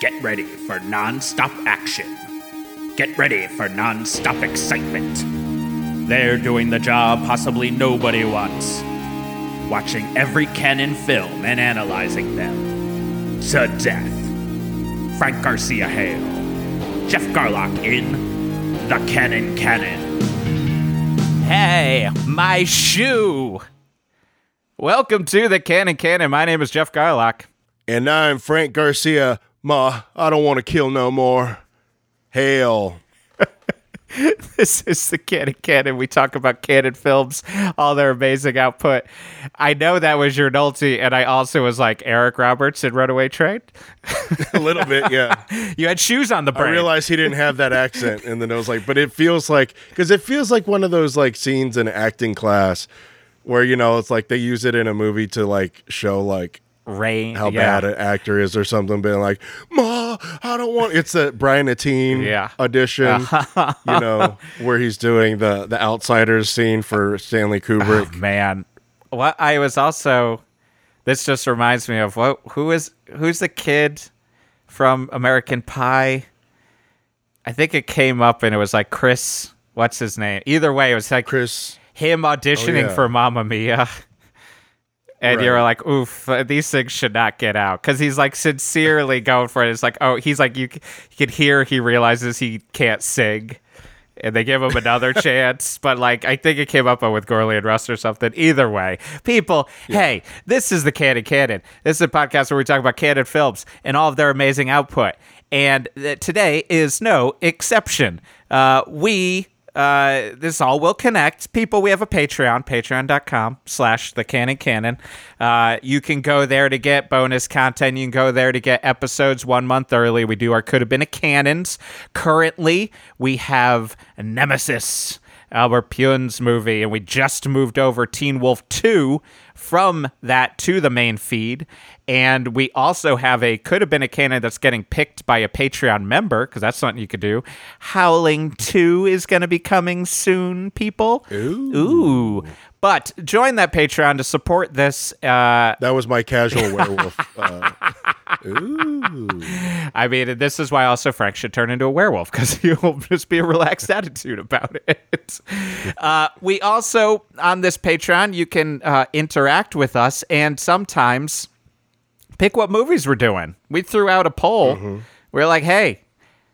Get ready for non-stop action. Get ready for non-stop excitement. They're doing the job possibly nobody wants. Watching every Cannon film and analyzing them. To death. Frank Garcia Hale. Geoff Garlock in The Cannon Canon. Hey, my shoe. Welcome to the Cannon Canon. My name is Geoff Garlock. And I'm Frank Garcia. Ma, I don't want to kill no more. Hail. This is the Cannon Canon. We talk about Cannon films, all their amazing output. I know that was your Nolte, and I also was like Eric Roberts in Runaway Train. A little bit, yeah. You had shoes on the brain. I realized he didn't have that accent, and then I was like, but it feels like because it feels like one of those like scenes in acting class where you know it's like they use it in a movie to like show like Rain. how yeah. bad an actor is or something, being like, "Ma, I don't want." It's a Brian Atene Yeah. audition, you know, where he's doing the the Outsiders scene for Stanley Kubrick. Oh, man, what I was also. This just reminds me of what? Who is who's the kid from American Pie? I think it came up and it was like Chris. What's his name? Either way, it was like Chris, him auditioning Oh, yeah. for Mamma Mia. And you're like, oof, these things should not get out. Because he's like sincerely going for it. It's like, oh, he's like, you, you could hear he realizes he can't sing. And they give him another chance. But like, I think it came up with Gourley and Rust or something. Either way, people, hey, this is the Cannon Canon. This is a podcast where we talk about Cannon films and all of their amazing output. And uh, today is no exception. Uh, we uh, this all will connect. People, we have a Patreon, patreon.com slash the cannon canon. Uh, you can go there to get bonus content. You can go there to get episodes one month early. We do our could have been a Cannons. Currently, we have Nemesis, Albert Pyun's movie, and we just moved over Teen Wolf 2 from that to the main feed. And we also have a could have been a Cannon that's getting picked by a Patreon member because that's something you could do. Howling 2 is going to be coming soon, people. Ooh. Ooh. But join that Patreon to support this. Uh, that was my casual werewolf. Uh, ooh. I mean, this is why also Frank should turn into a werewolf because he'll just be a relaxed attitude about it. Uh, we also, on this Patreon, you can uh, interact with us and sometimes pick what movies we're doing. We threw out a poll. We're like, hey,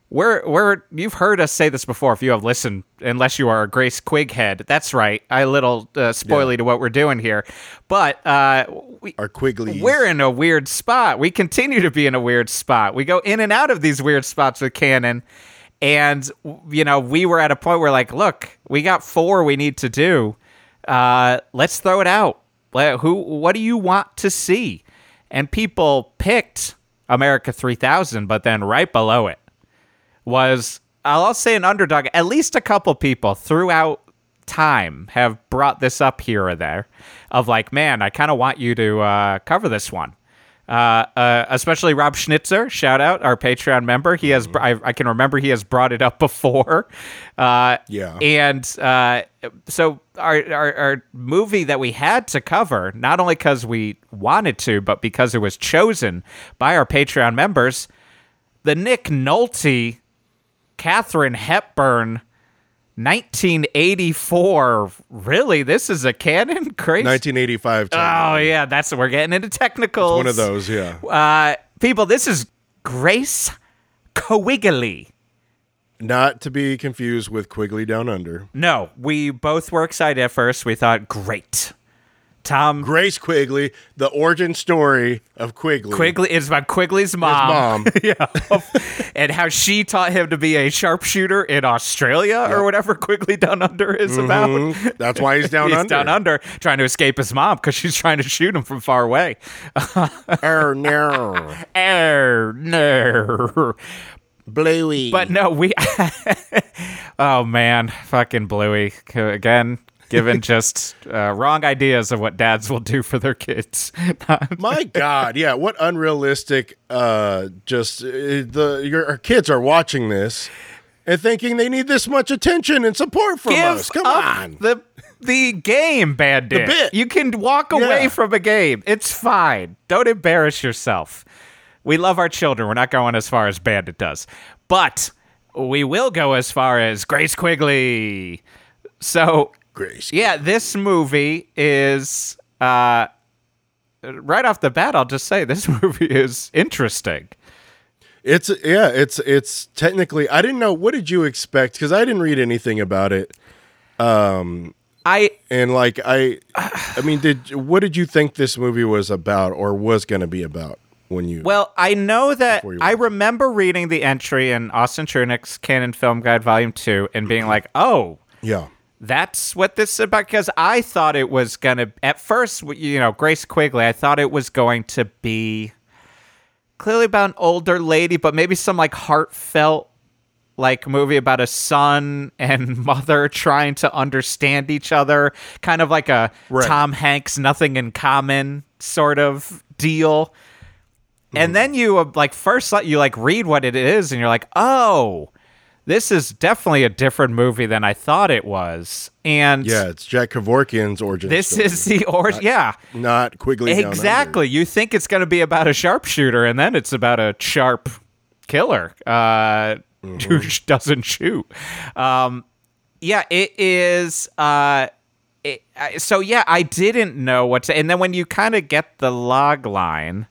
we're we're you've heard us say this before if you have listened unless you are a Grace Quig head. That's right. I little uh, spoily to what we're doing here. But uh we are Quigley. we're in a weird spot. We continue to be in a weird spot. We go in and out of these weird spots with Cannon. And you know, we were at a point where like, look, we got four we need to do. Uh let's throw it out. Who what do you want to see? And people picked America 3000, but then right below it was I'll say an underdog. At least a couple people throughout time have brought this up here or there of like, man, I kind of want you to uh, cover this one. Uh, uh, especially Rob Schnitzer, shout out our Patreon member. He has, I, I can remember he has brought it up before. Uh, Yeah. and uh, so our, our our movie that we had to cover, not only because we wanted to, but because it was chosen by our Patreon members, the Nick Nolte, Katharine Hepburn, 1984. Really, this is a Cannon? Crazy. 1985. Oh yeah, that's we're getting into technicals. One of those, yeah. Uh, people, this is Grace Quigley. Not to be confused with Quigley Down Under. No, we both were excited at first. We thought, great. Tom Grace Quigley, the origin story of Quigley. Quigley is about Quigley's mom. mom. yeah. and how she taught him to be a sharpshooter in Australia or whatever Quigley Down Under is about. Mhm. That's why he's down He's under. down under trying to escape his mom because she's trying to shoot him from far away. Er, no. Er, no. Bluey. But no, we. oh man, fucking Bluey again. Given just uh, wrong ideas of what dads will do for their kids. My God, yeah, what unrealistic. Uh, just uh, the your our kids are watching this and thinking they need this much attention and support from Give us. Come on, the the game, Bandit. bit. You can walk away Yeah. from a game. It's fine. Don't embarrass yourself. we love our children. We're not going as far as Bandit does, but we will go as far as Grace Quigley. So Grace. yeah, this movie is uh, right off the bat. I'll just say this movie is interesting. It's yeah, it's it's technically I didn't know what did you expect because I didn't read anything about it. Um, I And like I I mean, did what did you think this movie was about or was going to be about when you Well, I know that I remember reading the entry in Austin Trunick's Cannon Film Guide Volume 2 and being like, oh, Yeah. That's what this is about. Because I thought it was going to, at first, you know, Grace Quigley, I thought it was going to be clearly about an older lady, but maybe some like heartfelt like movie about a son and mother trying to understand each other, kind of like a Right. Tom Hanks nothing in common sort of deal. And then you uh, like first you like read what it is and you're like, "Oh, this is definitely a different movie than I thought it was." And Yeah, it's Jack Kevorkian's origin. this story, is the or yeah. not Quigley. Down Exactly. You think it's going to be about a sharpshooter, and then it's about a sharp killer uh, who doesn't shoot. Um, yeah, it is. Uh, it, so yeah, I didn't know what to. And then when you kind of get the log line,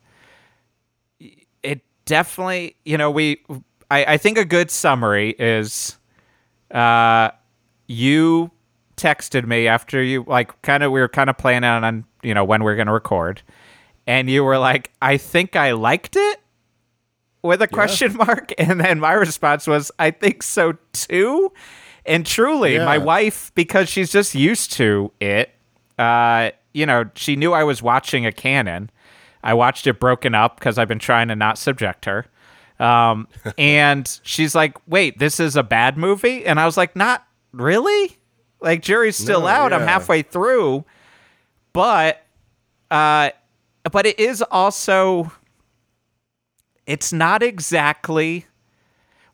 it definitely, you know, we. I, I think a good summary is, uh, you texted me after you like kind of we were kind of planning on you know when we are going to record and you were like i think i liked it? with a question mark and then my response was i think so too. And truly my wife because she's just used to it uh you know she knew i was watching a Cannon. I watched it broken up because i've been trying to not subject her um and she's like wait this is a bad movie? And i was like not really? Like jury's still No, out. I'm halfway through. But uh but it is also it's not exactly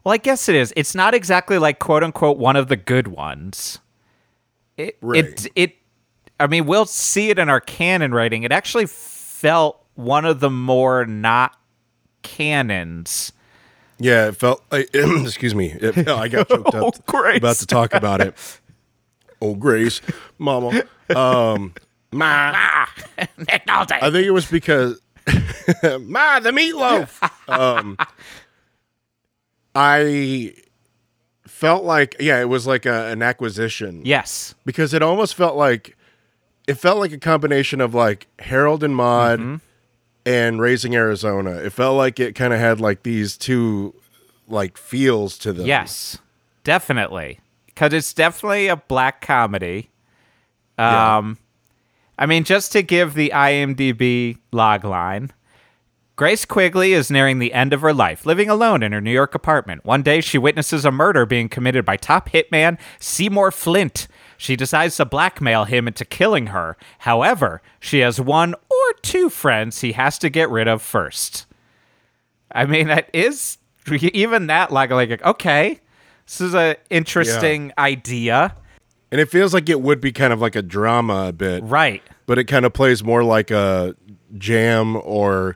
well i guess it is. It's not exactly like quote unquote one of the good ones. It Right. it it i mean we'll see it in our Cannon writing. it actually felt one of the more not Cannons Yeah, it felt. Like, excuse me. It, I got choked Oh, up Grace. about to talk about it. Oh, Grace, Mama. Um, Ma. I think it was because Ma the meatloaf. Um, I felt like yeah, it was like a, an acquisition. yes because it almost felt like it felt like a combination of like Harold and Maude Mm-hmm. And Raising Arizona. It felt like it kind of had like these two like feels to them. Yes, definitely. Because it's definitely a black comedy. Yeah. Um, I mean, just to give the IMDb log line Grace Quigley is nearing the end of her life, living alone in her New York apartment. One day, she witnesses a murder being committed by top hitman Seymour Flint. She decides to blackmail him into killing her. However, she has one or two friends he has to get rid of first. I mean, that is even that like like okay, this is an interesting idea, And it feels like it would be kind of like a drama a bit, right? but it kind of plays more like a jam or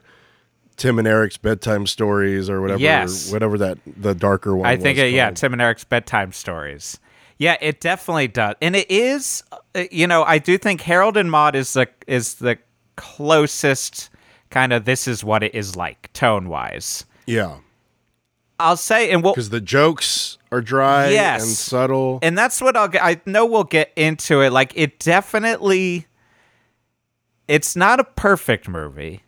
Tim and Eric's bedtime stories or whatever Yes. whatever that the darker one I think it, yeah. Tim and Eric's bedtime stories. Yeah, it definitely does, and it is. uh, You know, I do think Harold and Maude is the is the closest kind of. This is what it is like tone wise. yeah. I'll say, and we'll Because the jokes are dry Yes. and subtle. and that's what I'll get. I know we'll get into it. Like it definitely, it's not a perfect movie,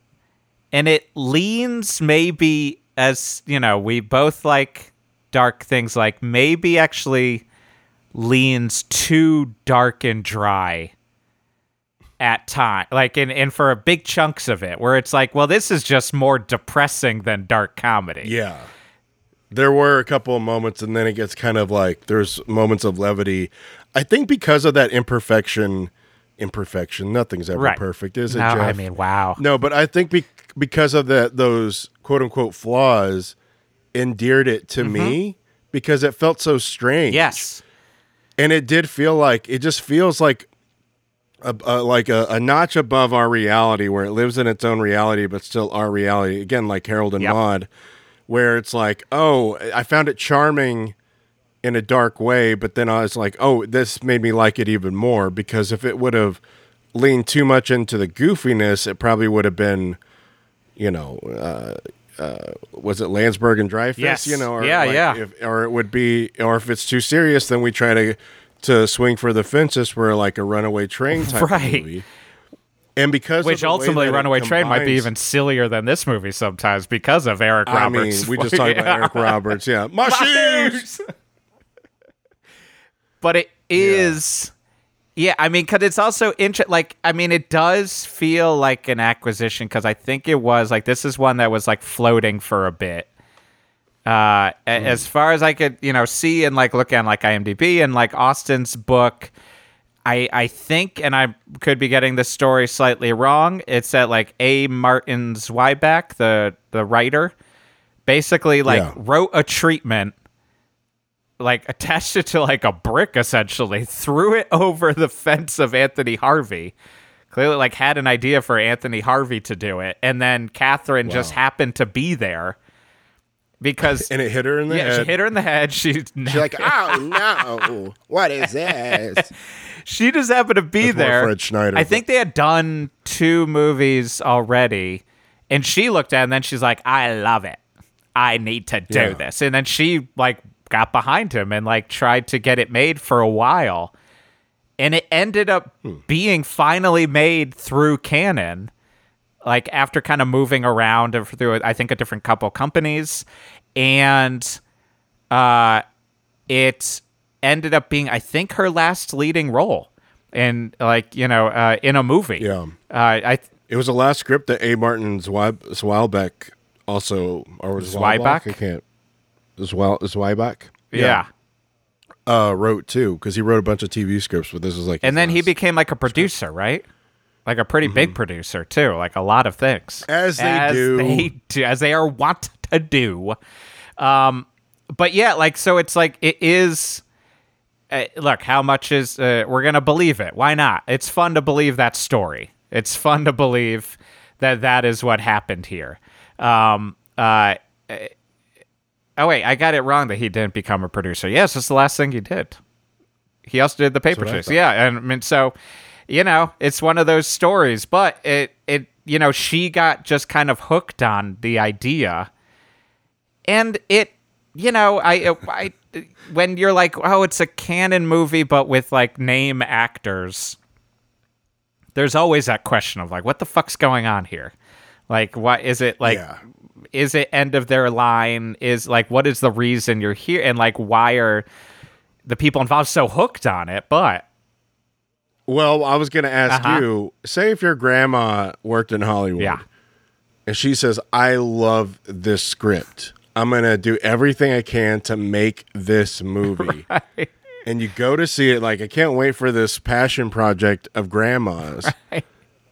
and it leans maybe as you know we both like dark things. Like maybe actually leans too dark and dry at time like in and for big chunks of it where it's like well this is just more depressing than dark comedy Yeah. There were a couple of moments, and then it gets kind of like there's moments of levity. I think because of that imperfection, imperfection, nothing's ever Right. perfect, is it? no, i mean wow no, but I think be- because of that, those quote unquote flaws endeared it to mm-hmm. me because it felt so strange. yes and it did feel like it just feels like a, a, like a, a notch above our reality, where it lives in its own reality, but still our reality. Again, like Harold and Yep. Maude, where it's like, oh, I found it charming in a dark way, but then I was like, oh, this made me like it even more because if it would have leaned too much into the goofiness, it probably would have been, you know, uh, uh, was it Landsberg and Dreyfus? Yes. You know, or Yeah, like yeah. If, or it would be, or if it's too serious, then we try to to swing for the fences for like a runaway train type Right. movie. And because Which ultimately, Runaway Train might be even sillier than this movie sometimes because of Eric I Roberts. mean, we just talked about Eric Roberts. Yeah, my shoes. but it is yeah, i mean because it's also inter- like i mean it does feel like an acquisition because i think it was like this is one that was like floating for a bit. Uh a- as far as i could you know see and like look on like imdb and like austin's book i i think and i could be getting the story slightly wrong it's that like a. Martin zweiback the the writer basically like Yeah. wrote a treatment like attached it to like a brick essentially, threw it over the fence of Anthony Harvey. Clearly, like had an idea for Anthony Harvey to do it, and then Katharine just happened to be there because And it hit her in the yeah, she head. hit her in the head. She She's like, oh no, what is this? she just happened to be That's there. Fred Schneider, I think they had done two movies already, and she looked at it and then she's like, "I love it. I need to do Yeah. this." And then she like got behind him and like tried to get it made for a while, and it ended up Hmm. being finally made through Cannon. Like after kind of moving around through, I think a different couple companies, and uh, it ended up being I think her last leading role in like you know uh, in a movie. Yeah. uh, I It was the last script that A. Martin Zweib- Zweilbeck also, or was it Zweibach? I can't. Zweil- Zweibach? yeah. Uh, wrote too, because he wrote a bunch of TV scripts, but this is like. and then he became like a producer, right? Like a pretty big producer too, like a lot of things. Mm-hmm. As they do. they do, as they are wont to do. Um, but yeah, like so, it's like it is. Uh, look, how much is uh, we're gonna believe it? Why not? It's fun to believe that story. It's fun to believe that that is what happened here. Um, uh, oh wait, I got it wrong that he didn't become a producer. Yes, it's the last thing he did. He also did the paper chase. Yeah, and I mean, so you know, it's one of those stories. But it, it, you know, she got just kind of hooked on the idea, and it, you know, I, I, when you're like, oh, it's a Cannon movie, but with like name actors. There's always that question of like, what the fuck's going on here? Like, what is it like? Yeah. Is it end of their line? Is like, what is the reason you're here? And like, why are the people involved so hooked on it? But Well, I was going to ask Uh-huh. you say if your grandma worked in Hollywood. Yeah. And she says, I love this script. I'm going to do everything I can to make this movie. And you go to see it, like, I can't wait for this passion project of grandmas.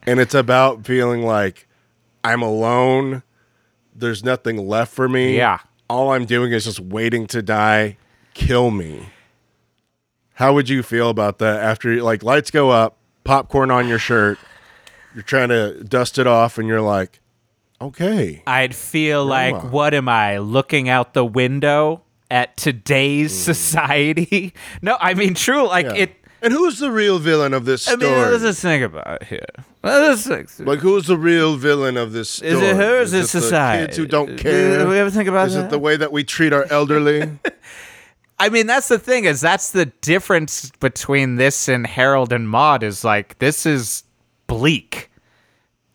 And it's about feeling like I'm alone. There's nothing left for me. Yeah. All I'm doing is just waiting to die. Kill me. How would you feel about that after, like, lights go up, popcorn on your shirt, you're trying to dust it off, and you're like, okay. I'd feel like, what am I looking out the window at today's mm. society? No, I mean, true. Like Yeah. it. And who's the real villain of this I story? mean, let's just think about it here. Let's just- like, who's the real villain of this story? Is it her or is it the society? kids who don't care? do we ever think about is that? it the way that we treat our elderly? I mean, that's the thing is that's the difference between this and Harold and Maude is like this is bleak.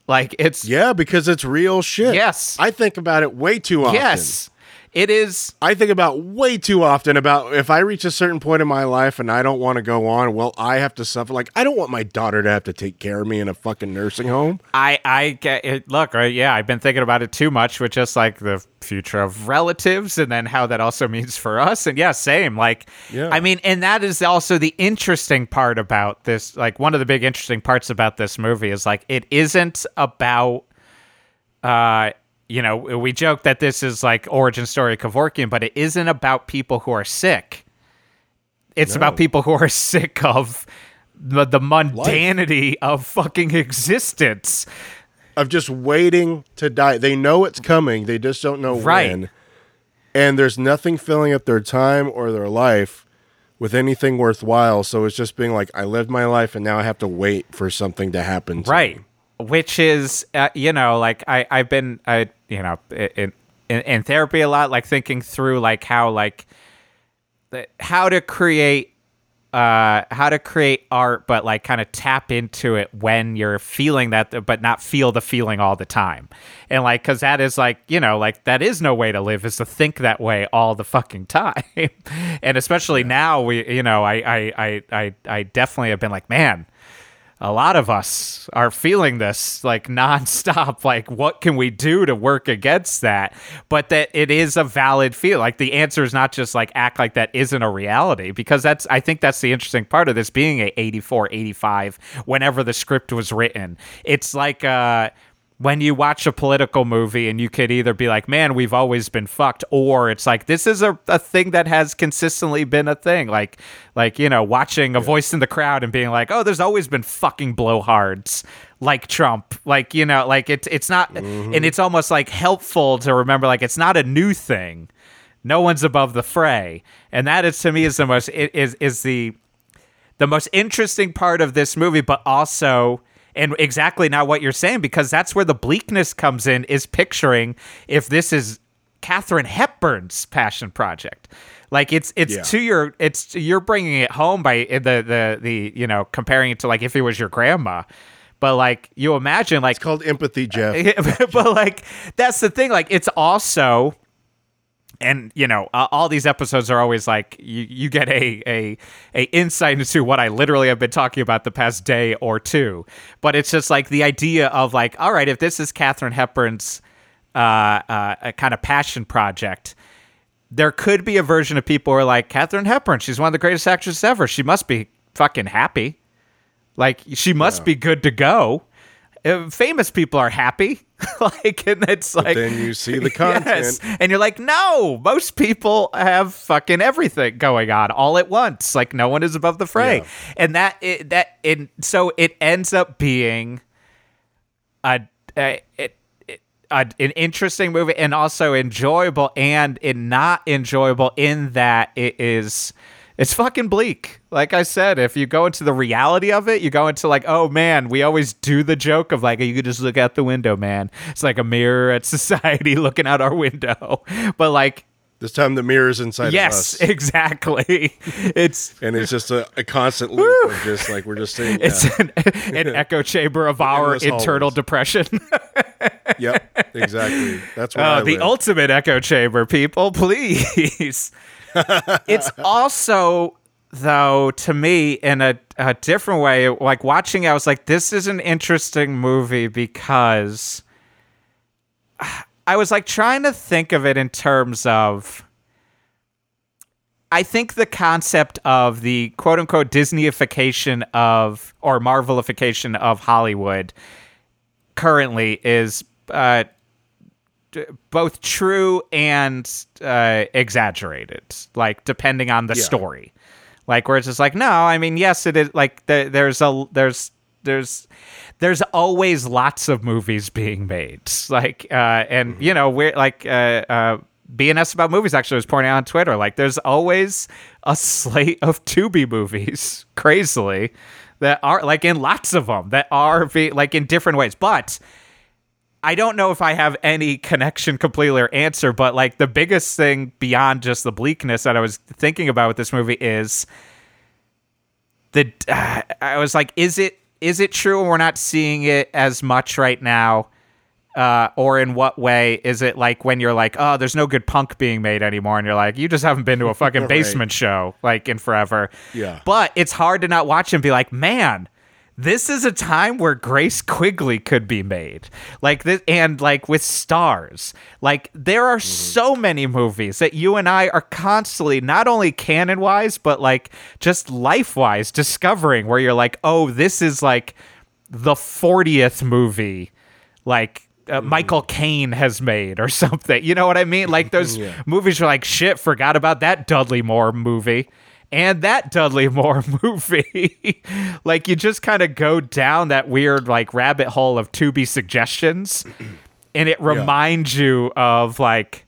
Like it's yeah, because it's real shit. Yes. I think about it way too often. yes, it is. I think about way too often about if I reach a certain point in my life and I don't want to go on, well, I have to suffer. Like, I don't want my daughter to have to take care of me in a fucking nursing home. I I get it. Look, right? Yeah, I've been thinking about it too much with just like the future of relatives, and then how that also means for us. And yeah, same. Like, Yeah. I mean, and that is also the interesting part about this. Like, one of the big interesting parts about this movie is like it isn't about uh you know we joke that this is like origin story of Kevorkian, but it isn't about people who are sick. It's No. about people who are sick of the, the mundanity of fucking existence. of just waiting to die. They know it's coming. They just don't know Right. when. And there's nothing filling up their time or their life with anything worthwhile. So it's just being like, I lived my life and now I have to wait for something to happen. To right me. which is uh, you know like i i've been i you know in, in in therapy a lot like thinking through like how like how to create uh how to create art but like kind of tap into it when you're feeling that but not feel the feeling all the time. And like because that is like you know like that is no way to live is to think that way all the fucking time. And especially now we you know I, I i i i definitely have been like man a lot of us are feeling this like nonstop. Like, what can we do to work against that? But that it is a valid feel. Like, the answer is not just like act like that isn't a reality, because that's, I think that's the interesting part of this being a 84, 85, whenever the script was written. It's like, uh, when you watch a political movie and you could either be like, man, we've always been fucked, or it's like this is a, a thing that has consistently been a thing. Like like, you know, watching a voice in the crowd and being like, Oh, there's always been fucking blowhards like Trump. Like, you know, like it's it's not mm-hmm. and it's almost like helpful to remember like it's not a new thing. No one's above the fray. And that is to me is the most is is the the most interesting part of this movie, but also and exactly now what you're saying because that's where the bleakness comes in is picturing if this is Katharine Hepburn's passion project. Like it's it's Yeah. to your it's you're bringing it home by eh, the the the you know comparing it to like if it was your grandma, but like you imagine like It's called empathy, Geoff. but like that's the thing like it's also and you know uh, all these episodes are always like you, you get a, a a insight into what i literally have been talking about the past day or two. But it's just like the idea of like all right if this is katharine hepburn's uh, uh, a kind of passion project there could be a version of people who are like katharine hepburn she's one of the greatest actresses ever. She must be fucking happy. Like she must be good to go. Uh, famous people are happy like and it's like then you see the content. Yes. And you're like, no, most people have fucking everything going on all at once. Like no one is above the fray. Yeah. And that it, that and so it ends up being a, a it, it a, an interesting movie and also enjoyable and in not enjoyable in that it is it's fucking bleak. Like I said, if you go into the reality of it, you go into like, oh man, we always do the joke of like, you could just look out the window, man. It's like a mirror at society looking out our window. But like, This time the mirror's inside of yes, exactly. It's And it's just a, a constant loop of just like we're just saying, it's yeah. an, an echo chamber of our internal hallways. depression. yep, exactly. That's what Oh, I the live. ultimate echo chamber, people, please. it's also, though, to me, in a, a different way, like watching it, I was like, this is an interesting movie because I was like trying to think of it in terms of. I think the concept of the quote unquote Disneyification of or Marvelification of Hollywood currently is uh, both true and uh, exaggerated, like depending on the Yeah. story. Like where it's just like, no, I mean, yes, it is. Like the, there's a there's there's there's always lots of movies being made. Like uh, and you know we're like uh, uh, BNS about movies actually was pointing out on Twitter. Like there's always a slate of Tubi movies, crazily. That are like in lots of them that are be, like in different ways, but I don't know if I have any connection completely or answer, but like the biggest thing beyond just the bleakness that I was thinking about with this movie is the uh, I was like, is it is it true and we're not seeing it as much right now? Uh, or in what way is it like when you're like, oh, there's no good punk being made anymore, and you're like, you just haven't been to a fucking Right. basement show like in forever. Yeah. But it's hard to not watch and be like, man, this is a time where Grace Quigley could be made. Like this and like with stars. Like there are so many movies that you and I are constantly not only Cannon wise, but like just life wise discovering where you're like, oh, this is like the 40th movie like uh, Michael Caine has made or something. You know what I mean? Like those Yeah. movies are like shit, forgot about that Dudley Moore movie. And that Dudley Moore movie. like you just kind of go down that weird like rabbit hole of Tubi suggestions, and it reminds you of like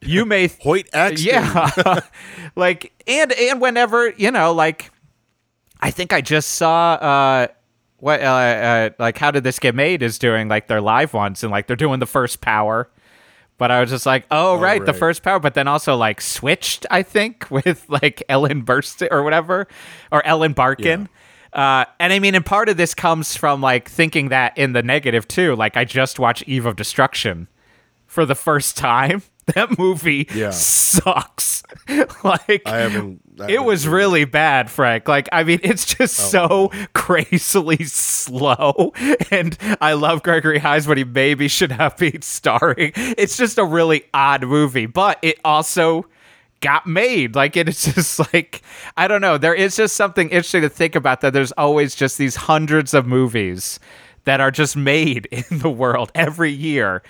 you may th- Hoyt Axton. yeah like and and whenever you know like i think i just saw uh what uh, uh like how did this get made is doing like their live ones and like they're doing the first power but i was just like oh, right, the right. first power but then also like switched i think with like ellen burstyn or whatever or ellen barkin Uh, and I mean, and part of this comes from like thinking that in the negative too. Like, I just watched Eve of Destruction for the first time. That movie Yeah. sucks. like I haven't. I it was really bad, Frank. Like, I mean, it's just oh. so crazily slow. And I love Gregory Hines, but he maybe should not be starring. It's just a really odd movie, but it also got made. Like, it's just like, I don't know. There is just something interesting to think about that there's always just these hundreds of movies that are just made in the world every year.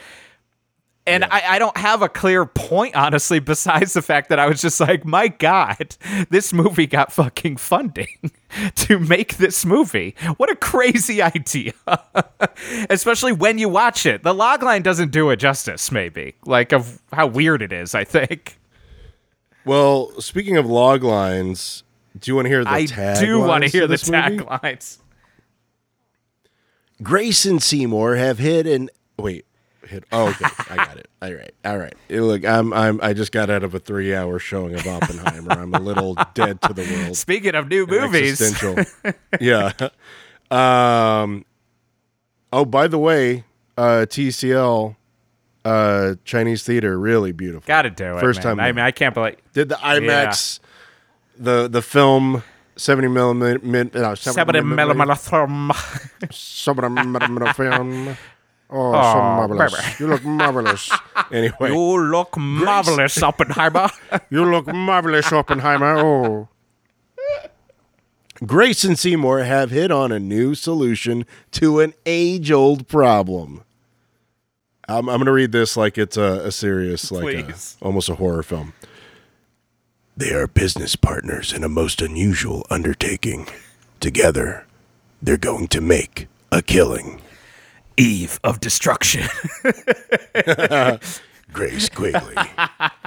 And I, I don't have a clear point, honestly, besides the fact that I was just like, my God, this movie got fucking funding to make this movie. What a crazy idea. Especially when you watch it. The logline doesn't do it justice, maybe, like of how weird it is, I think. Well, speaking of log lines, do you want to hear the tag I tag? do want to hear the taglines. Grace and Seymour have hit and wait, hit. Oh, okay, I got it. All right, all right. Look, I'm, I'm, I just got out of a three-hour showing of Oppenheimer. I'm a little dead to the world. Speaking of new movies, Existential. yeah. Um. Oh, by the way, uh, TCL, uh, Chinese theater, really beautiful. gotta do it. First man. time I mean, I can't believe Did the IMAX, the the film. 70 millimeter, mid, no, 70 millimeter thumb. 70 millimeter film. Oh, oh, so Oh, marvelous. baby. You look marvelous. Anyway, you, You look marvelous, Oppenheimer. You look marvelous, Oppenheimer. Oh. Grace and Seymour have hit on a new solution to an age old problem. I'm, I'm going to read this like it's a, a serious, like a, almost a horror film. They are business partners in a most unusual undertaking. Together, they're going to make a killing. Eve of Destruction. Grace Quigley.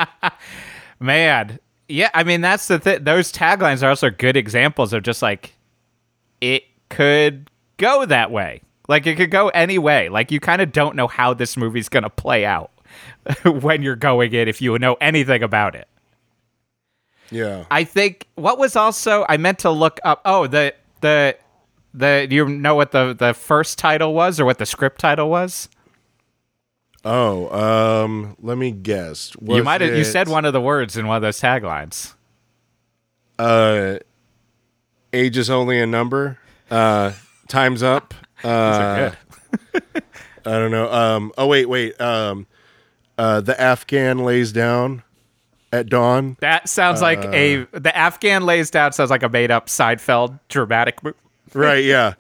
Man, yeah, I mean that's the thing. Those taglines are also good examples of just like it could go that way. Like it could go any way. Like you kind of don't know how this movie's gonna play out when you're going in if you know anything about it. yeah. I think what was also I meant to look up. Oh, the the the do you know what the the first title was or what the script title was? Oh, um, let me guess. you might have you said one of the words in one of those taglines. Uh, age is only a number. Uh, time's up. Uh. I don't know. Um, oh wait, wait. Um, uh, the Afghan lays down at dawn. That sounds like a the Afghan lays down sounds like a made up Seinfeld dramatic movie. Right? Yeah.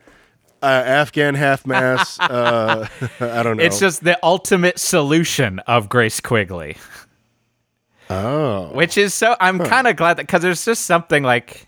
Uh, Afghan half mass. uh, I don't know. It's just the ultimate solution of Grace Quigley, oh, which is so. I'm kind of glad that because there's just something like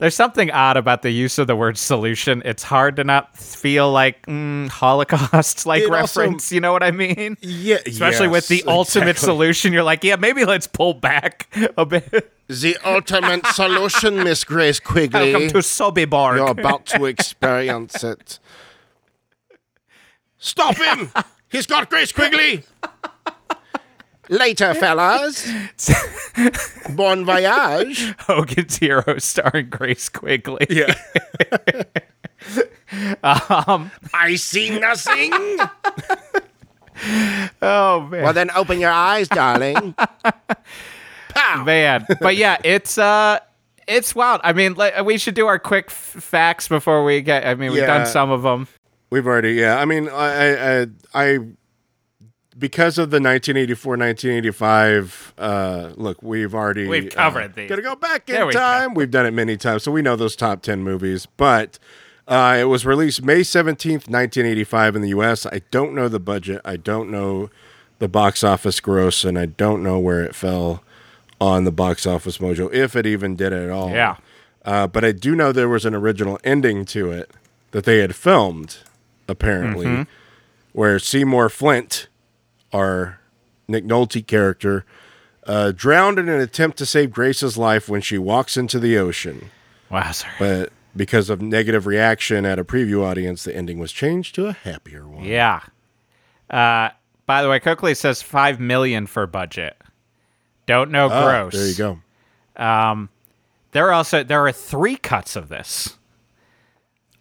there's something odd about the use of the word solution. It's hard to not feel like mm, Holocaust like It also- reference. you know what I mean? yeah. Especially with the yes, ultimate solution, you're like, yeah, maybe let's pull back a bit. The ultimate solution, Miss Grace Quigley. Welcome to Sobibor. You're about to experience it. Stop him! He's got Grace Quigley! Later, fellas. Bon voyage. Hogan's Hero starring Grace Quigley. Yeah. I see nothing. Oh man. Well, then open your eyes, darling. Pow. man but yeah it's uh it's wild i mean like, we should do our quick f- facts before we get i mean we've Yeah. done some of them We've already, yeah. I mean, I, I, I because of the 1984, 1985. Uh, look, we've already We've covered uh, these. Gotta go back in we go. time. We've done it many times, so we know those top ten movies. But uh, it was released May 17th, 1985 in the U.S. I don't know the budget. I don't know the box office gross, and I don't know where it fell on the box office mojo, if it even did it at all. Yeah. Uh, but I do know there was an original ending to it that they had filmed, apparently, Mm-hmm. where Seymour Flint, our Nick Nolte character, uh, drowned in an attempt to save Grace's life when she walks into the ocean. Wow, sorry. But because of negative reaction at a preview audience, the ending was changed to a happier one. Yeah. Uh, by the way, Coakley says five million for budget. Don't know Ah, gross. There you go. There are also there are three cuts of this.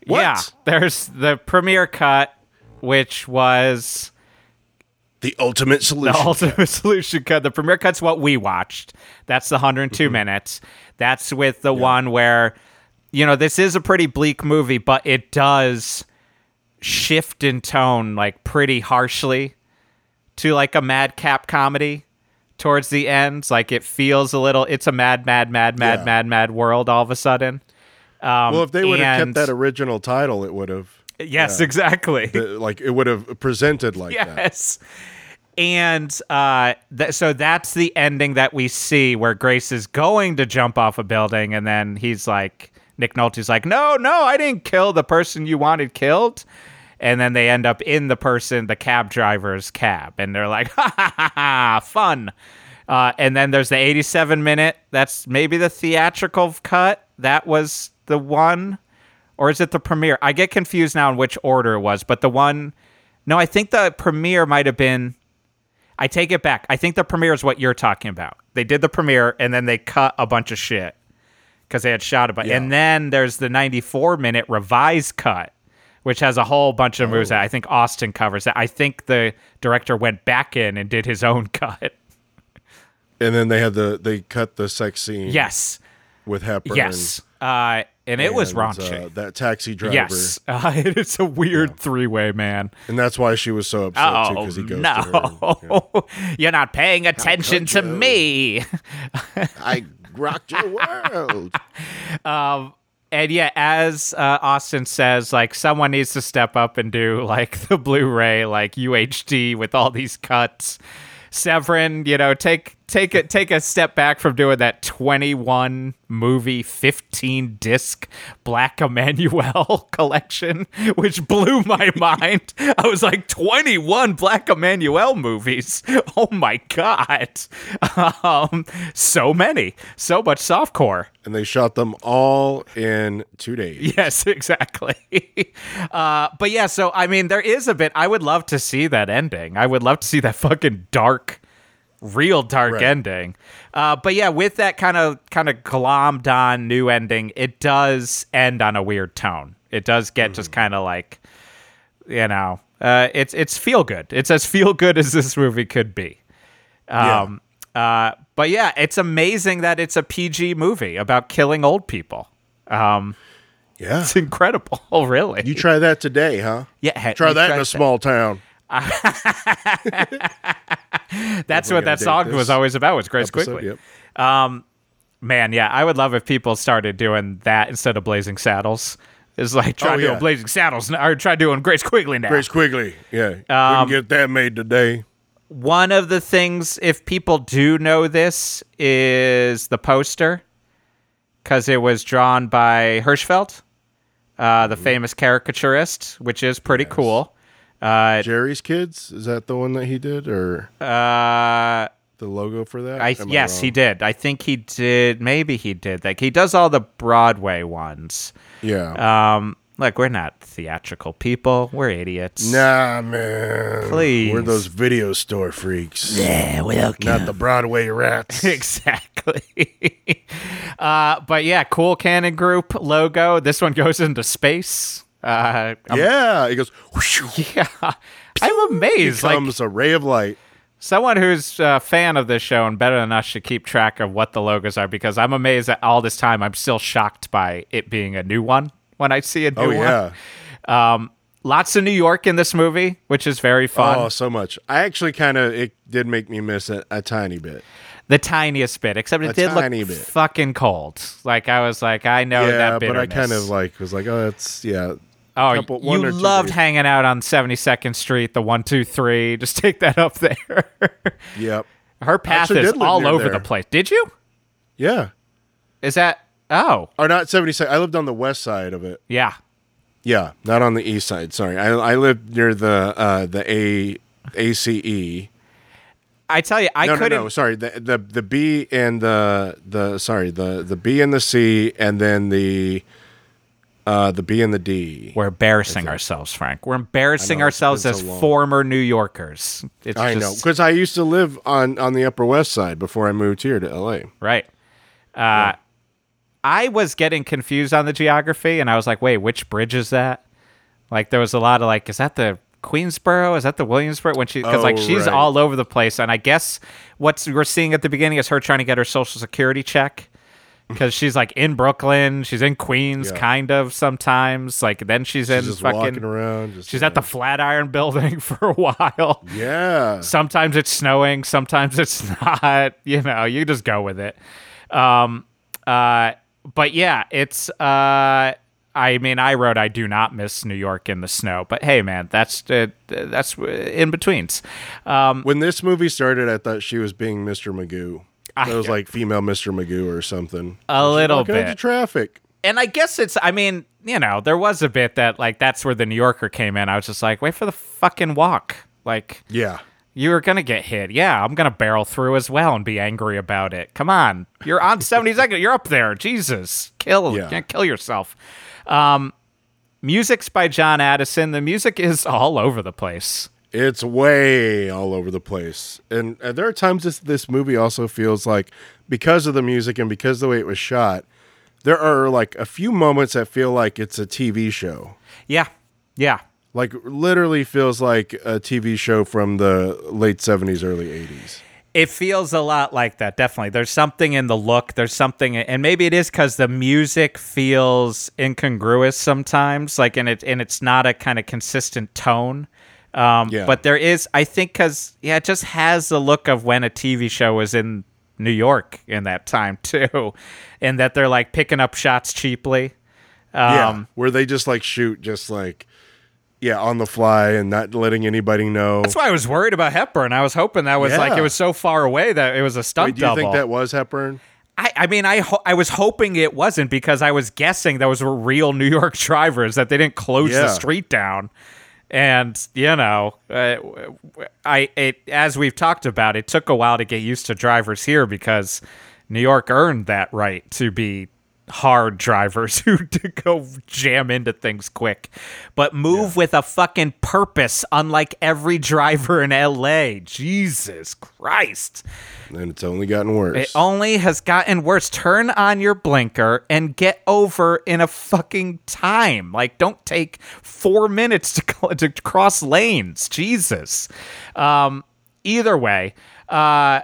What? Yeah, there's the premiere cut, which was The ultimate solution. the solution. ultimate solution cut. The premiere cut's what we watched. That's the 102 Mm-hmm. minutes. That's with the one where, you know, this is a pretty bleak movie, but it does shift in tone like pretty harshly to like a madcap comedy towards the end. Like it feels a little. It's a mad, mad, mad, mad, Yeah. mad, mad world all of a sudden. Um, well, if they would have kept that original title, it would have yes, exactly. the- like it would have presented like that. Yes. And uh, th- so that's the ending that we see where Grace is going to jump off a building, and then he's like, Nick Nolte's like, no, no, I didn't kill the person you wanted killed. And then they end up in the person, the cab driver's cab, and they're like, ha ha ha ha, fun. Uh, and then there's the 87 minute. That's maybe the theatrical cut. That was the one or is it the premiere? I get confused now in which order it was, but the one, no, I think the premiere might have been. I take it back. I think the premiere is what you're talking about. They did the premiere and then they cut a bunch of shit because they had shot a bunch. Yeah. And then there's the 94 minute revised cut, which has a whole bunch of moves that I think Austin covers. That I think the director went back in and did his own cut. And then they had the they cut the sex scene Yes, with Hepburn. yes, uh, and it was and, raunchy. uh, that taxi driver. Yes, uh, it's a weird three way, man. And that's why she was so upset too, Oh because he goes no! to her. and, You're not paying attention to you? me. I rocked your world. And yeah, as uh, Austin says, like someone needs to step up and do like the Blu-ray, like UHD with all these cuts. Severin, you know, take take a take a step back from doing that 21 movie 15 disc Black Emanuelle collection, which blew my mind. I was like 21 Black Emanuelle movies. Oh my god. Um so many. So much softcore. and they shot them all in two days. Yes, exactly. uh, but yeah, so I mean, there is a bit. I would love to see that ending. I would love to see that fucking dark, real dark Right. ending. Uh, but yeah, with that kind of kind of glommed on new ending, it does end on a weird tone. It does get just kind of like, you know, uh, it's it's feel good. It's as feel good as this movie could be. Um, uh, but yeah, it's amazing that it's a PG movie about killing old people. Um, Yeah. it's incredible, really. You try that today, huh? yeah, Try that in a small town. That's what that song was always about. Was Grace Episode, Quickly. Yep. Man, yeah, I would love if people started doing that instead of Blazing Saddles. It's like try Oh, doing yeah. Blazing Saddles now, or try doing Grace Quickly now. Grace Quigley. Yeah. we Um, can get that made today. One of the things, if people do know this, is the poster because it was drawn by Hirschfeld, uh, the famous caricaturist, which is pretty cool. Uh, Jerry's Kids? Is that the one that he did? Or uh, the logo for that? I Am yes, he did. I think he did. Maybe he did. Like he does all the Broadway ones. Yeah. Um, look, we're not theatrical people. We're idiots. nah, man. Please. We're those video store freaks. Yeah, we welcome. Not the Broadway rats. exactly. uh, but yeah, cool Cannon Group logo. This one goes into space. Uh, I'm- yeah. He goes, whoosh, yeah. I'm amazed. Like comes a ray of light. someone who's a fan of this show and better than us should keep track of what the logos are because I'm amazed that all this time I'm still shocked by it being a new one when I see a new Oh, one. yeah. Um, Lots of New York in this movie, which is very fun. Oh, so much. I actually kind of, it did make me miss it a tiny bit. the tiniest bit, except it A did look bit. fucking cold. Like I was like, I know yeah, that but I kind of like, was like, oh, it's, yeah. Oh, you loved hanging out on 72nd Street, the one, two, three. Just take that up there. Yep. Her path is all over there. the place. Did you? Yeah. Is that? Oh, Or not 72nd. I lived on the west side of it. yeah. Yeah, not on the east side. Sorry. I I lived near the uh the A ACE. I tell you, I no, no, couldn't. no. Sorry, the the the B and the the sorry the the B and the C and then the uh the B and the D. We're embarrassing ourselves, Frank. We're embarrassing know, ourselves as long. former New Yorkers. It's I know because I used to live on on the Upper West Side before I moved here to L.A. Right. Uh, I was getting confused on the geography, and I was like, "Wait, which bridge is that?" Like, there was a lot of like, "Is that the Queensboro? Is that the Williamsburg?" When she, because like Oh, she's right. all over the place, and I guess what we're seeing at the beginning is her trying to get her social security check. Because she's like in Brooklyn, she's in Queens, Yeah. kind of sometimes. Like then she's, in just fucking. walking around. Just, She's at the Flatiron Building for a while. yeah. Sometimes it's snowing, sometimes it's not. You know, you just go with it. Um, uh, but yeah, it's. Uh, I mean, I wrote I do not miss New York in the snow, but hey, man, that's uh, that's in betweens. Um, When this movie started, I thought she was being Mr. Magoo. I- It was like female Mr. Magoo or something. A little Walking into bit. traffic. and I guess it's. I mean, you know, there was a bit that like that's where the New Yorker came in. I was just like, wait for the fucking walk, like. Yeah. You were gonna get hit. Yeah, I'm gonna barrel through as well and be angry about it. Come on, you're on 70 seconds. You're up there. Jesus, kill, Yeah. can't kill yourself. Um, music's by John Addison. The music is all over the place. It's way all over the place. And uh, there are times this, this movie also feels like, because of the music and because of the way it was shot, there are like a few moments that feel like it's a TV show. Yeah, yeah. Like, literally feels like a TV show from the late 70s, early 80s. It feels a lot like that. Definitely, there's something in the look. There's something, and maybe it is because the music feels incongruous sometimes. Like, and it and it's not a kind of consistent tone. Um, Yeah. But there is, I think, because yeah, it just has the look of when a TV show was in New York in that time too, and that they're like picking up shots cheaply. yeah. Um, Where they just like shoot, just like, yeah, on the fly and not letting anybody know. That's why I was worried about Hepburn. I was hoping that was like it was so far away that it was a stunt Wait, do you double. think that was Hepburn? I, I mean, I ho- I was hoping it wasn't because I was guessing those were real New York drivers that they didn't close the street down, and you know, uh, I it as we've talked about, it took a while to get used to drivers here because New York earned that right to be hard drivers who to go jam into things quick, but move with a fucking purpose, unlike every driver in L.A. Jesus Christ. And it's only gotten worse. It only has gotten worse. Turn on your blinker and get over in a fucking time. Like, don't take four minutes to, to cross lanes. Jesus. Um, either way, uh,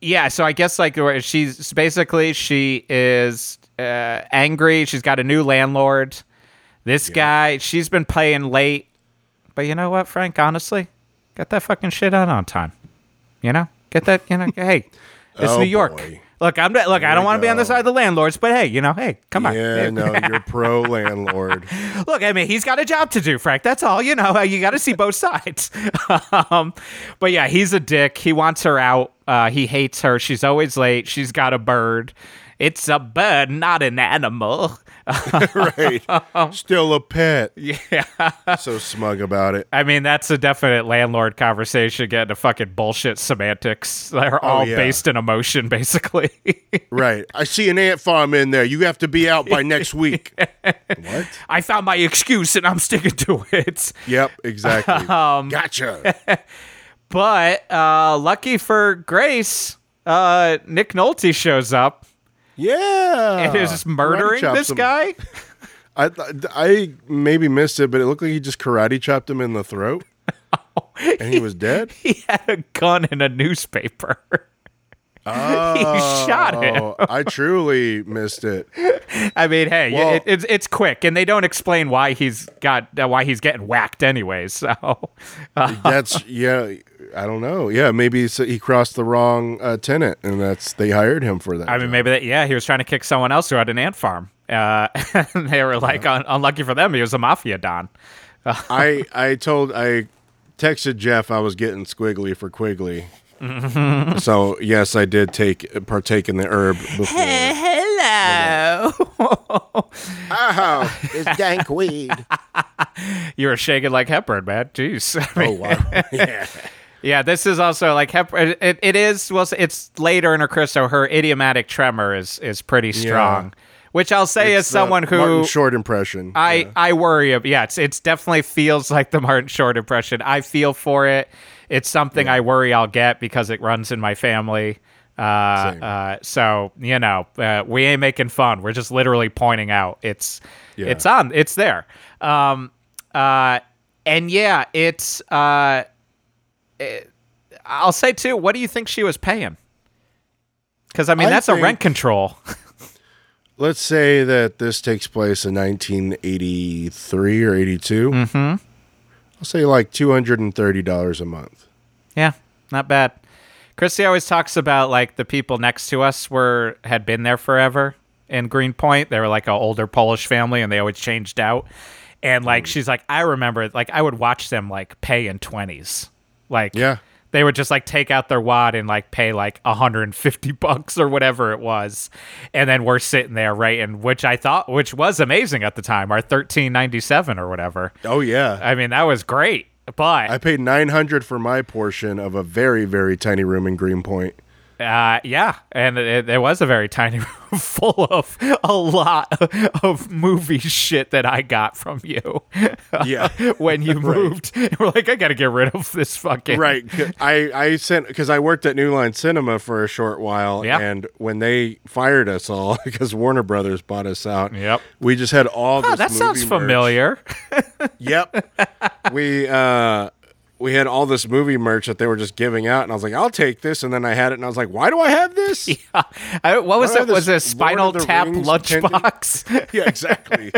yeah. So I guess like where she's basically she is uh, angry. She's got a new landlord. This guy, she's been playing late. But you know what, Frank? Honestly, get that fucking shit out on time. You know, get that. You know, hey, it's Oh, New York. boy. Look, I'm not- look. I don't want to be on the side of the landlords, but hey, you know, hey, come on. yeah, no, you're pro landlord. Look, I mean, he's got a job to do, Frank. That's all. You know, you got to see both sides. um, but yeah, he's a dick. He wants her out. Uh, he hates her. She's always late. She's got a bird. It's a bird, not an animal. right. Still a pet. Yeah. So smug about it. I mean, that's a definite landlord conversation getting to fucking bullshit semantics. They're all Oh, yeah. based in emotion, basically. Right. I see an ant farm in there. You have to be out by next week. what? I found my excuse and I'm sticking to it. Yep, exactly. Um, gotcha. But uh, lucky for Grace, uh, Nick Nolte shows up Yeah. and is just murdering this him. guy. I I maybe missed it, but it looked like he just karate chopped him in the throat, oh, and he was dead. He had a gun and a newspaper. Oh, shot him. I truly missed it. I mean, hey, Well- it, it's it's quick, and they don't explain why he's got uh, why he's getting whacked anyway. So uh, That's yeah. I don't know. Yeah, maybe he crossed the wrong uh, tenant, and that's they hired him for that. I mean, job. maybe that yeah, he was trying to kick someone else who had an ant farm. Uh, and they were like, un- unlucky for them, he was a mafia don. I I told I texted Geoff I was getting squiggly for Quigley, So yes, I did take partake in the herb before. Hello. oh, it's dank weed. you were shaking like Hepburn, man. Jeez. I Oh wow. yeah. Yeah, this is also like Hep- It, it is. Well, it's later in her career, so her idiopathic tremor is is pretty strong. Which I'll say as It's, uh, someone who Martin Short impression. I Yeah. I worry. ab- Yeah, it's it's definitely feels like the Martin Short impression. I feel for it. It's something I worry I'll get because it runs in my family. Uh, uh, so you know, uh, we ain't making fun. We're just literally pointing out it's Yeah. it's on. It's there. Um, uh, and yeah, it's. Uh, it- I'll say too. What do you think she was paying? Because I mean, I that's a rent control. Let's say that this takes place in 1983 or 82. Mm-hmm. I'll say like $230 a month. Yeah, not bad. Christy always talks about like the people next to us were had been there forever in Greenpoint. They were like an older Polish family, and they always changed out. And like mm. she's like, I remember like I would watch them like pay in twenties, like Yeah. They would just like take out their wad and like pay like 150 bucks or whatever it was, and then we're sitting there right, and which I thought which was amazing at the time, our 1397 or whatever. Oh, yeah. I mean that was great, but I paid 900 for my portion of a very, very tiny room in Greenpoint. Uh, yeah, and it, it was a very tiny room full of a lot of movie shit that I got from you. Yeah. when you moved, we're like, I gotta get rid of this fucking Right. I, I sent, because I worked at New Line Cinema for a short while. Yeah. And when they fired us all, because Warner Brothers bought us out, Yep. we just had all Oh, this that sounds merch. familiar. Yep. we uh we had all this movie merch that they were just giving out, and I was like, "I'll take this." And then I had it, and I was like, "Why do I have this?" Yeah, I, what was it? Was it a Spinal Lord of the Tap Rings lunchbox? exactly.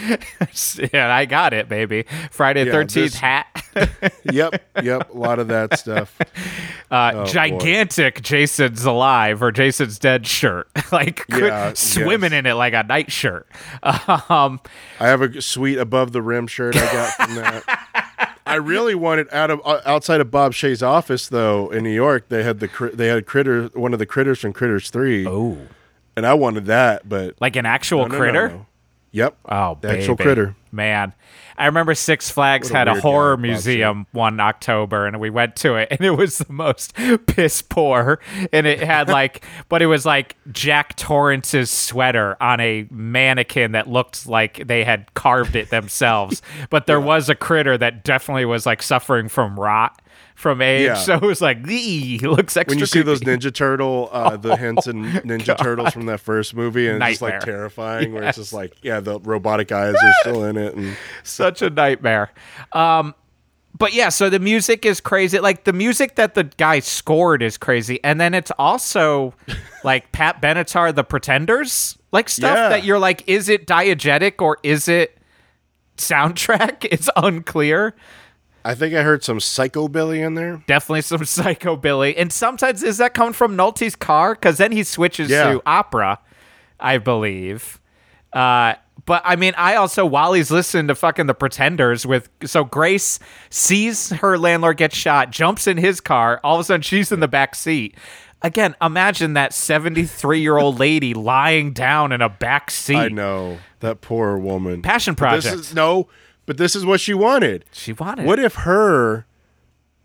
yeah, I got it, baby. Friday Thirteenth this- hat, yep, yep. A lot of that stuff. uh, boy. gigantic Jason's alive or Jason's dead shirt, like Yeah, swimming yes. in it like a night shirt. Um, I have a sweet above the rim shirt I got from that. I really wanted out of uh, outside of Bob Shaye's office though in New York. They had the they had critter one of the critters from Critters Three, oh, and I wanted that, but like an actual no, no, critter. no. Yep. Oh, the actual critter. Man, I remember Six Flags a had a horror guy, museum one October, and we went to it, and it was the most piss poor. And it had like, but it was like Jack Torrance's sweater on a mannequin that looked like they had carved it themselves. but there was a critter that definitely was like suffering from rot from age, Yeah. so it was like, "Ee, he looks extra. when you see those creepy." Ninja Turtle, uh, the Henson Ninja Turtles from that first movie, and it's just like Nightmare. terrifying. Where it's just Yes. like, yeah, the robotic eyes are still in it, and such a nightmare. Um, but yeah, so the music is crazy. Like the music that the guy scored is crazy, and then it's also like Pat Benatar, The Pretenders, like stuff Yeah. that you're like, is it diegetic or is it soundtrack? It's unclear. I think I heard some psychobilly in there. Definitely some psychobilly, and sometimes is that coming from Nolte's car? Because then he switches Yeah. to opera, I believe. Uh, but I mean, I also while he's listening to fucking the Pretenders with so Grace sees her landlord get shot, jumps in his car. All of a sudden, she's in the back seat. Again, imagine that seventy-three-year-old lady lying down in a back seat. I know that poor woman. Passion project. is no, but this is what she wanted. She wanted. What if her?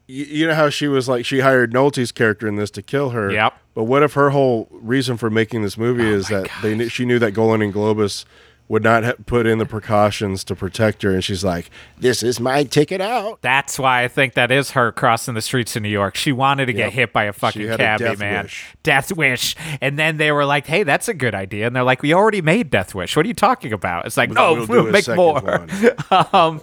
You, you know how she was like she hired Nolte's character in this to kill her. Yep. Oh But what if her whole reason for making this movie oh is that they knew, she knew that Golan and Globus would not ha- put in the precautions to protect her, and she's like, "This is my ticket out." That's why I think that is her crossing the streets of New York. She wanted to get hit by a fucking She had a cabbie, death man. wish. Death wish. And then they were like, "Hey, that's a good idea." And they're like, "We already made Death Wish. What are you talking about?" It's like, But "No, we'll we'll, make more." um,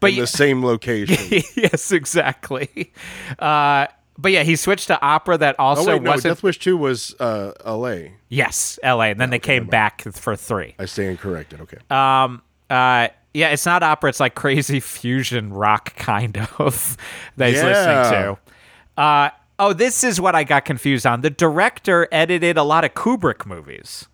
but in the same location. yes, exactly. Uh, but yeah, he switched to opera. That Oh also wait, no, wasn't. Death Wish Two was uh, L.A. yes, L.A. And then they came back for three. I stand corrected. Okay. Um, uh, yeah, it's not opera. It's like crazy fusion rock, kind of, that he's Yeah. listening to. Uh, oh, this is what I got confused on. The director edited a lot of Kubrick movies,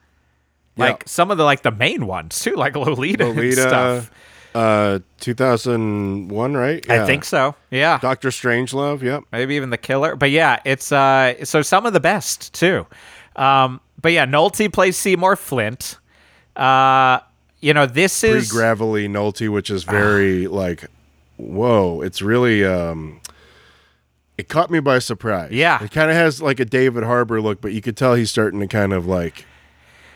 like Yeah. some of the like the main ones too, like Lolita, and Lolita, stuff. Uh, 2001, right? I think so. Yeah. Doctor Strangelove. Yep. maybe even the killer. But yeah, it's uh so some of the best too. Um but yeah, Nolte plays Seymour Flint. Uh you know, this Pretty is gravelly Nolte, which is very like, whoa! It's really um, it caught me by surprise. Yeah. it kind of has like a David Harbour look, but you could tell he's starting to kind of like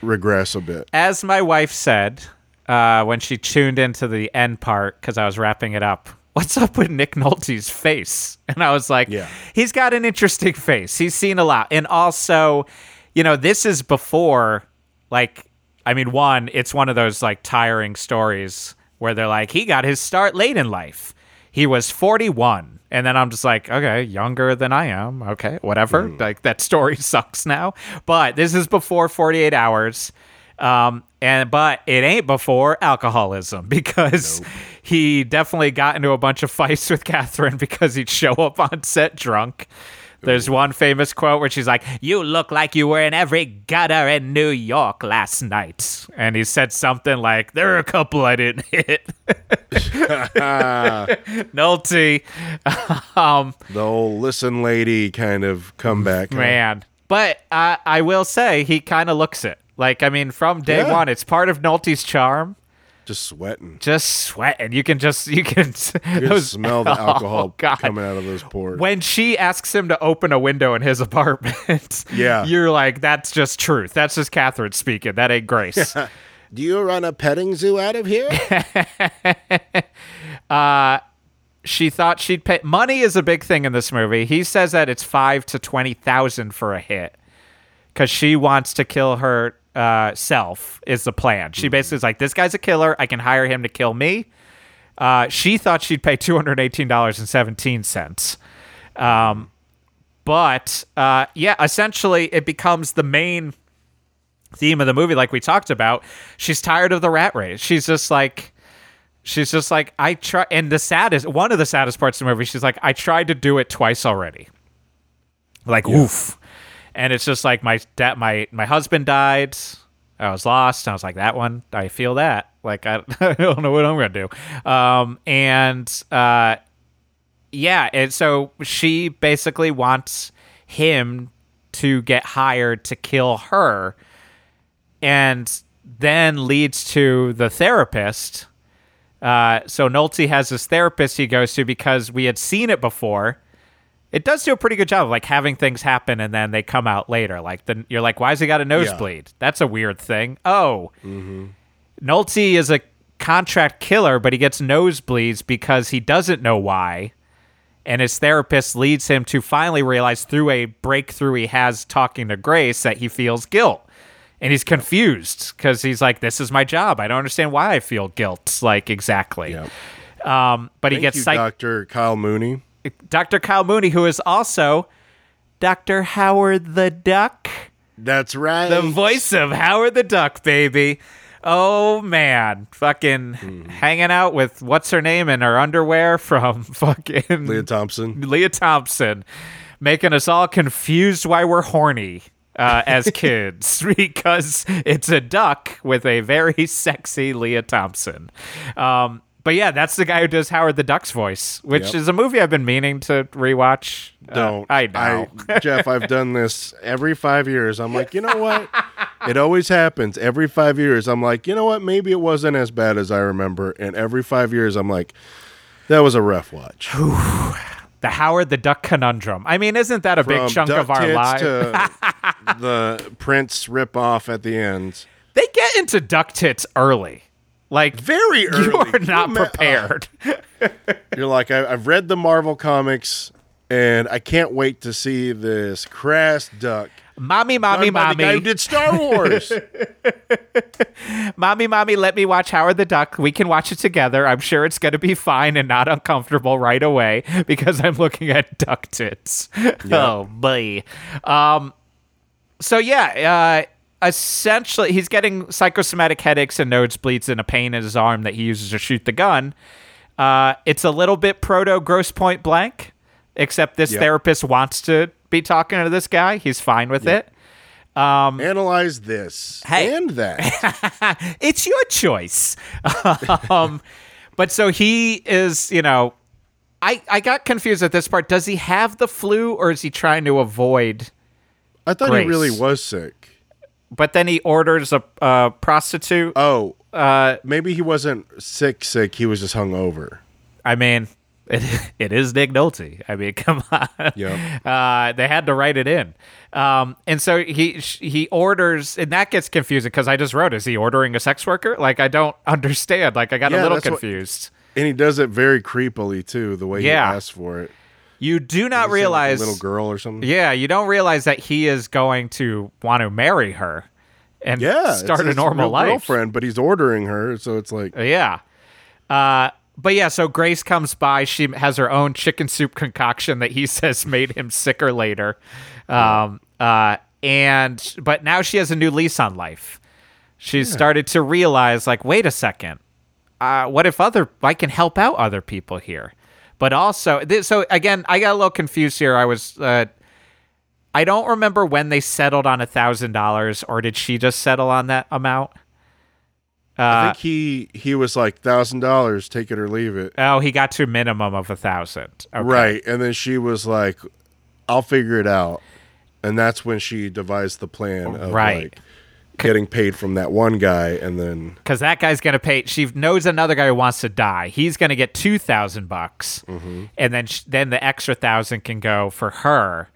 regress a bit. as my wife said uh when she tuned into the end part cuz I was wrapping it up. What's up with Nick Nolte's face? And I was like, Yeah. he's got an interesting face. He's seen a lot. And also, you know, this is before like I mean, one, it's one of those like tiring stories where they're like, he got his start late in life. He was 41. And then I'm just like, okay, younger than I am. Okay, whatever. Like that story sucks now. But this is before 48 hours. Um, and but it ain't before alcoholism because he definitely got into a bunch of fights with Katharine because he'd show up on set drunk. There's one famous quote where she's like, "You look like you were in every gutter in New York last night," and he said something like, "There are a couple I didn't hit." Nolte, um, The old listen, lady, kind of comeback. huh? man. But uh, I will say he kind of looks it. Like I mean, from day Yeah. one, it's part of Nolte's charm. just sweating. Just sweating. You can just you can, You can smell the oh, alcohol Oh, coming out of those pores. when she asks him to open a window in his apartment, Yeah. you're like, that's just truth. That's just Katharine speaking. That ain't Grace. Do you run a petting zoo out of here? Uh, she thought she'd pay. Money is a big thing in this movie. He says that it's five to twenty thousand for a hit because she wants to kill her uh, self. Is the plan? She basically is like, this guy's a killer. I can hire him to kill me. Uh, she thought she'd pay two hundred eighteen dollars and seventeen cents. Um, but uh, yeah, essentially, it becomes the main theme of the movie, like we talked about. She's tired of the rat race. She's just like. She's just like I try, and the saddest one of the saddest parts of the movie. She's like I tried to do it twice already. Like oof, and it's just like my dad, my my husband died. I was lost. I was like that one. I feel that. Like I, I don't know what I'm gonna do. Um, and uh, yeah, and so she basically wants him to get hired to kill her, and then leads to the therapist. Uh, so Nolte has this therapist he goes to because we had seen it before. It does do a pretty good job of like having things happen and then they come out later. Like the, you're like, why has he got a nosebleed? That's a weird thing. Oh, Nolte is a contract killer, but he gets nosebleeds because he doesn't know why. And his therapist leads him to finally realize through a breakthrough he has talking to Grace that he feels guilt. And he's confused because he's like, "This is my job. I don't understand why I feel guilt." Like exactly. Um, but he Thank gets you, psych- Dr. Kyle Mooney. Dr. Kyle Mooney, who is also Dr. Howard the Duck, That's right. the voice of Howard the Duck, baby. Oh man, fucking Hmm. hanging out with what's her name in her underwear from fucking Lea Thompson. Lea Thompson, making us all confused why we're horny uh, as kids because it's a duck with a very sexy Lea Thompson. Um, but yeah, that's the guy who does Howard the Duck's voice, which Yep. is a movie I've been meaning to rewatch. Uh, Don't. I know. I, Geoff, I've done this every five years. I'm like, you know what? It always happens. Every five years, I'm like, you know what? Maybe it wasn't as bad as I remember. And every five years, I'm like, that was a rough watch. the Howard the Duck conundrum. I mean, isn't that a big chunk of our lives? the Prince ripoff at the end. they get into duck tits early. Like Very early. you are not you ma- prepared. You're like, I, I've read the Marvel comics, and I can't wait to see this crass duck. mommy, mommy, done by the guy mommy. who did Star Wars. Mommy, mommy, let me watch Howard the Duck. We can watch it together. I'm sure it's going to be fine and not uncomfortable right away because I'm looking at duck tits. Oh, boy. Um, so, yeah, uh, essentially, he's getting psychosomatic headaches and nosebleeds and a pain in his arm that he uses to shoot the gun. Uh, it's a little bit proto Grosse Pointe Blank, except this Yep. therapist wants to be talking to this guy. He's fine with it. Analyze this Hey. and that. it's your choice. um, But so he is, you know, I I got confused at this part. Does he have the flu or is he trying to avoid? I thought Grace. he really was sick. But then he orders a, a prostitute. Oh, Uh, maybe he wasn't sick. Sick. He was just hungover. I mean, it, it is Nick Nolte. I mean, come on. Yep. Uh, they had to write it in. Um, and so he he orders, and that gets confusing because I just wrote, is he ordering a sex worker? Like, I don't understand. Like, I got a little that's what- confused. And he does it very creepily too. The way Yeah. he asks for it. You do not said, like, a realize, little girl or something. yeah, you don't realize that he is going to want to marry her and Yeah, start it's a normal life. girlfriend, but he's ordering her, so it's like Yeah. Uh, but yeah, so Grace comes by. She has her own chicken soup concoction that he says made him sicker later. Um, uh, and but now she has a new lease on life. She's started to realize, like, wait a second, uh, what if other I can help out other people here? But also, th- so again, I got a little confused here. I was, uh, I don't remember when they settled on a thousand dollars, or did she just settle on that amount? I Uh, think he he was like thousand dollars, take it or leave it. Oh, he got to a minimum of a thousand. Okay. Right. And then she was like, I'll figure it out. And that's when she devised the plan of Right. like getting paid from that one guy and then Because that guy's gonna pay. She knows another guy who wants to die. He's gonna get two thousand bucks, Mm-hmm. and then sh- then the extra thousand can go for her.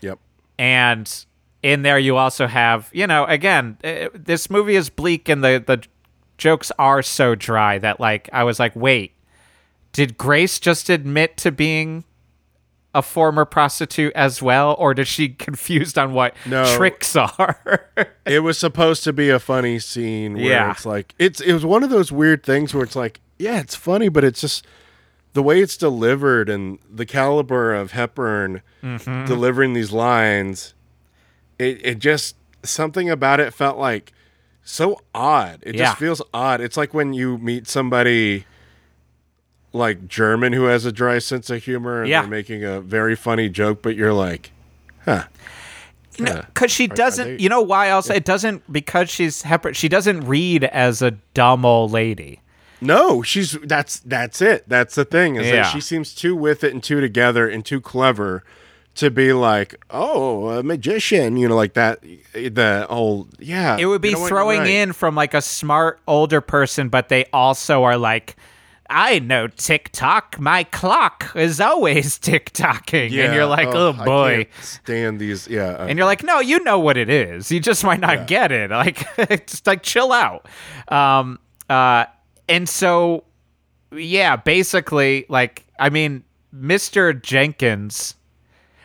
Yep. And in there, you also have, you know, again, uh, this movie is bleak, and the the jokes are so dry that like I was like, wait, did Grace just admit to being a former prostitute as well, or did she confused on what No. tricks are? It was supposed to be a funny scene where Yeah. it's like it's it was one of those weird things where it's like, yeah, it's funny, but it's just the way it's delivered and the caliber of Hepburn Mm-hmm. delivering these lines, it it just something about it felt like so odd. It Yeah. just feels odd. It's like when you meet somebody like German who has a dry sense of humor and Yeah. they're making a very funny joke, but you're like, huh. You know, because she doesn't. they- you know why? Also, it doesn't because she's. She doesn't read as a dumb old lady. No, she's that's that's it. That's the thing. Is Yeah. that she seems too with it and too together and too clever to be like, oh, a magician, you know, like that. The whole yeah. It would be You know throwing right. in from like a smart older person, but they also are like, I know TikTok. My clock is always tick tocking, and you're like, oh, I boy. stand these. Yeah, uh, And you're like, no, you know what it is. You just might not get it. Like, just like chill out. Um, uh, and so, yeah, basically, like, I mean, Mr. Jenkins.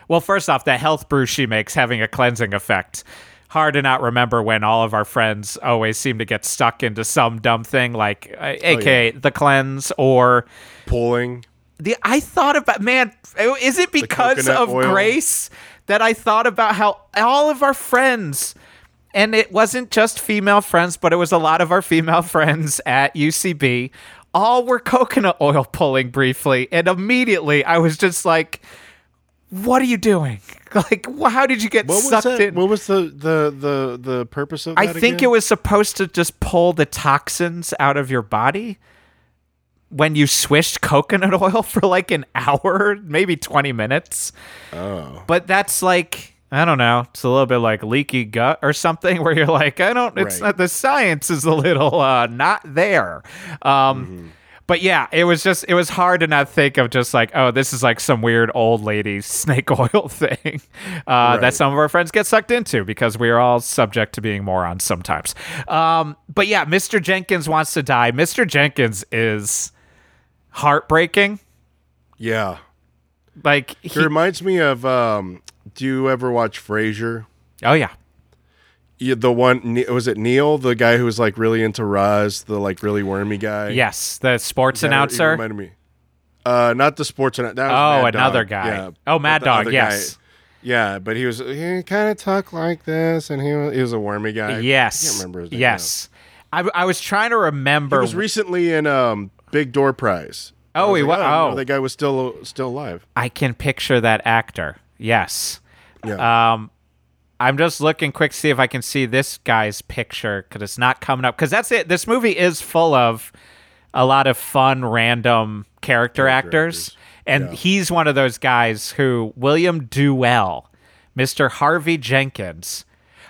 Well, first off, the health brew she makes having a cleansing effect. Hard to not remember when all of our friends always seem to get stuck into some dumb thing like, uh, aka the cleanse or pulling. the I thought about man, is it because of oil. Grace that I thought about how all of our friends and it wasn't just female friends, but it was a lot of our female friends at UCB all were coconut oil pulling briefly and immediately I was just like what are you doing? Like how did you get What was sucked that? in? What was the the the the purpose of? I think again? it was supposed to just pull the toxins out of your body when you swished coconut oil for like an hour, maybe 20 minutes. Oh, But that's like, I don't know, it's a little bit like leaky gut or something where you're like, I don't, it's Right. not, the science is a little uh, not there. Um, Mm-hmm. But yeah, it was just, it was hard to not think of just like, oh, this is like some weird old lady snake oil thing uh, that some of our friends get sucked into because we are all subject to being morons sometimes. Um, but yeah, Mr. Jenkins wants to die. Mr. Jenkins is heartbreaking. yeah. Like, It he, reminds me of. um Do you ever watch Frasier? oh yeah. Yeah, the one was it Neil, the guy who was like really into Roz, the like really wormy guy. Yes, the sports That- he announcer. reminded me. Uh, not the sports announcer. Oh, Mad another Dog. guy. Yeah, Oh, Mad Dog, yes. guy- yeah, but he was he kind of talked like this, and he was, he was a wormy guy. Yes. I can't remember his name. Yes. I, I was trying to remember. he was recently in um Big Door Prize. Oh, I was like, wa- I didn't know oh. that guy was still still alive. I can picture that actor. Yes. Yeah, Um, I'm just looking quick to see if I can see this guy's picture because it's not coming up. Because that's it. This movie is full of a lot of fun, random character, actors. actors. And Yeah. he's one of those guys who William Duell, Mr. Harvey Jenkins.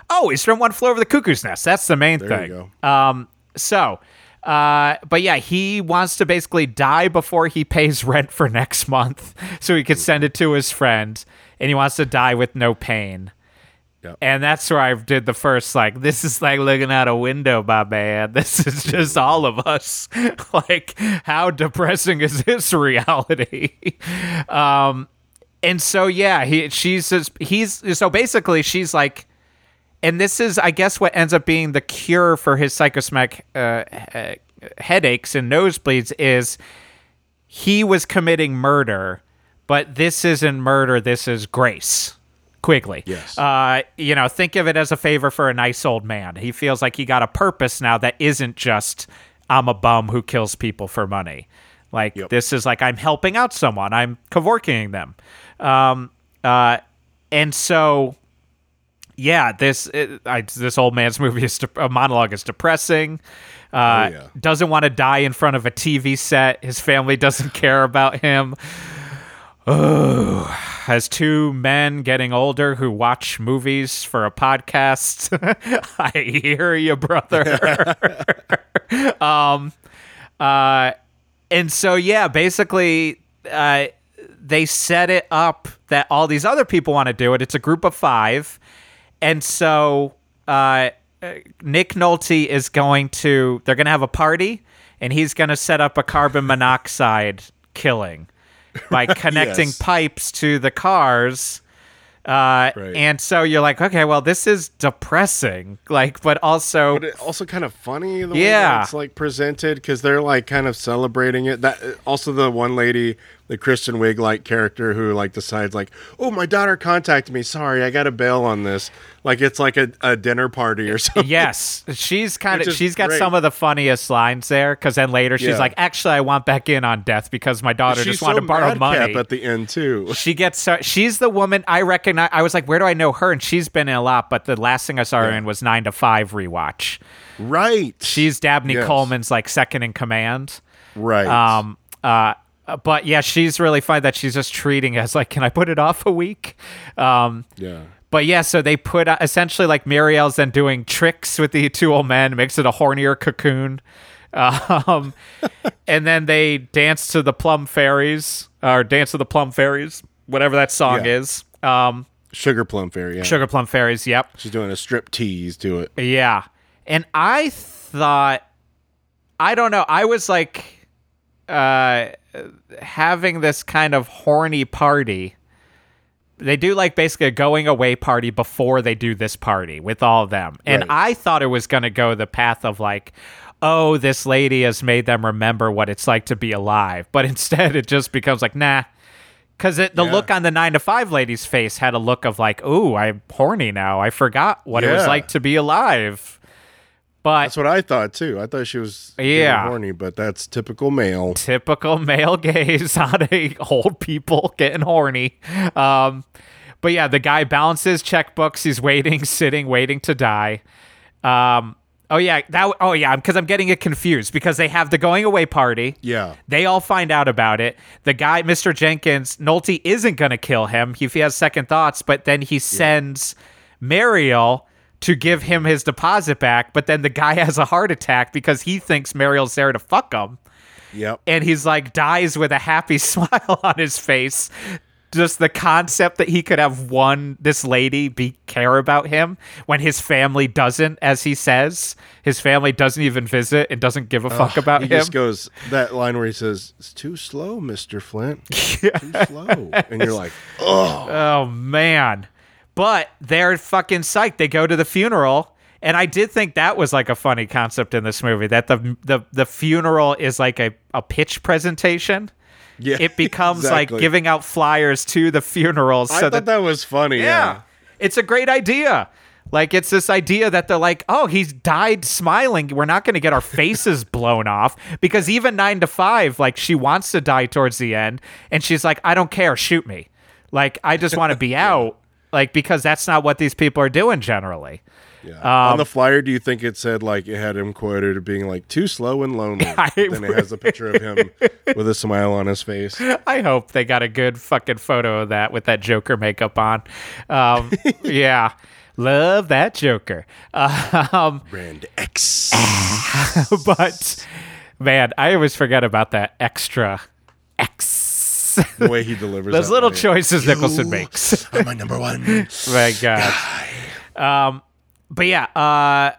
Oh, he's from One Flew Over the Cuckoo's Nest. That's the main There thing. Um, so, uh, but yeah, he wants to basically die before he pays rent for next month, so he could send it to his friend, and he wants to die with no pain. Yep. And that's where I did the first like, this is like looking out a window, my man. This is just all of us. like, how depressing is this reality? um, and so yeah, he she's just, he's so basically she's like and this is i guess what ends up being the cure for his psychosomatic uh, uh, headaches and nosebleeds is he was committing murder but this isn't murder this is grace quigley Yes. uh, you know think of it as a favor for a nice old man he feels like he got a purpose now that isn't just i'm a bum who kills people for money like Yep. this is like i'm helping out someone i'm kevorking them um, uh, and so yeah, this it, I, this old man's movie is de- a monologue is depressing. Uh, yeah. Doesn't want to die in front of a TV set. His family doesn't care about him. Oh, has two men getting older who watch movies for a podcast. I hear you, brother. um, uh, and so yeah, basically, uh, they set it up that all these other people want to do it. It's a group of five, and so uh, uh, Nick Nolte is going to. They're going to have a party, and he's going to set up a carbon monoxide killing by connecting Yes. pipes to the cars. Uh, Right. And so you're like, okay, well, this is depressing. Like, but also, But it also kind of funny the way Yeah. it's like presented because they're like kind of celebrating it. That also the one lady, the Kristen Wiig like character who like decides like, oh my daughter contacted me. Sorry, I got to bail on this. Like it's like a, a dinner party or something. yes, she's kind of she's got great. some of the funniest lines there. Because then later she's Yeah. like, actually, I want back in on death because my daughter She's just wanted so to borrow money. at the end too. she gets so, she's the woman I recognize. I was like, where do I know her? And she's been in a lot, but the last thing I saw her in was Nine to Five rewatch. Right. She's Dabney Yes. Coleman's like second in command. right. Um, uh, but yeah, she's really fine that she's just treating it as like, can I put it off a week? Um, yeah. but yeah, so they put uh, essentially like Muriel's then doing tricks with the two old men, makes it a hornier cocoon. Um, and then they dance to the Plum Fairies or dance to the Plum Fairies, whatever that song Yeah. is. Um, Sugar Plum Fairy. Yeah. Sugar Plum Fairies, yep. She's doing a strip tease to it. Yeah. And I thought I don't know, I was like uh having this kind of horny party. They do like basically a going away party before they do this party with all of them. And Right. I thought it was going to go the path of like oh, this lady has made them remember what it's like to be alive. But instead it just becomes like nah because the Yeah. look on the nine to five lady's face had a look of like, "Ooh, I'm horny now. I forgot what it was like to be alive." But That's what I thought too. I thought she was Yeah. horny, but that's typical male. typical male gaze on a old people getting horny. Um, but yeah, the guy balances checkbooks. He's waiting, sitting, waiting to die. Um, oh yeah, that. Oh yeah, because I'm getting it confused because they have the going away party. Yeah. They all find out about it. The guy, Mr. Jenkins, Nolte isn't going to kill him. He, he has second thoughts, but then he sends Mariel to give him his deposit back. But then the guy has a heart attack because he thinks Mariel's there to fuck him. Yep. And he's like, dies with a happy smile on his face. Just the concept that he could have one, this lady be care about him when his family doesn't, as he says. His family doesn't even visit and doesn't give a fuck about he him. just goes that line where he says, "It's too slow, Mister Flint. Too slow," and you're like, "Oh, Oh man. But they're fucking psyched. They go to the funeral. And I did think that was like a funny concept in this movie that the the, the funeral is like a, a pitch presentation. yeah." It becomes exactly. like giving out flyers to the funerals. So I thought that, was funny. yeah. Yeah. It's a great idea. Like it's this idea that they're like, oh, he's died smiling. We're not going to get our faces blown off because even nine to five, like she wants to die towards the end, and she's like, I don't care, shoot me. Like I just want to be out. Like because that's not what these people are doing generally. Yeah. On the flyer, do you think it said like it had him quoted as being like too slow and lonely? I then it has a picture of him with a smile on his face. I hope they got a good fucking photo of that with that Joker makeup on. Um, yeah. Love that Joker. Um, Brand X. but man, I always forget about that extra X. the way he delivers Those little choices Nicholson makes. are my number one. My God. Um, but yeah, uh,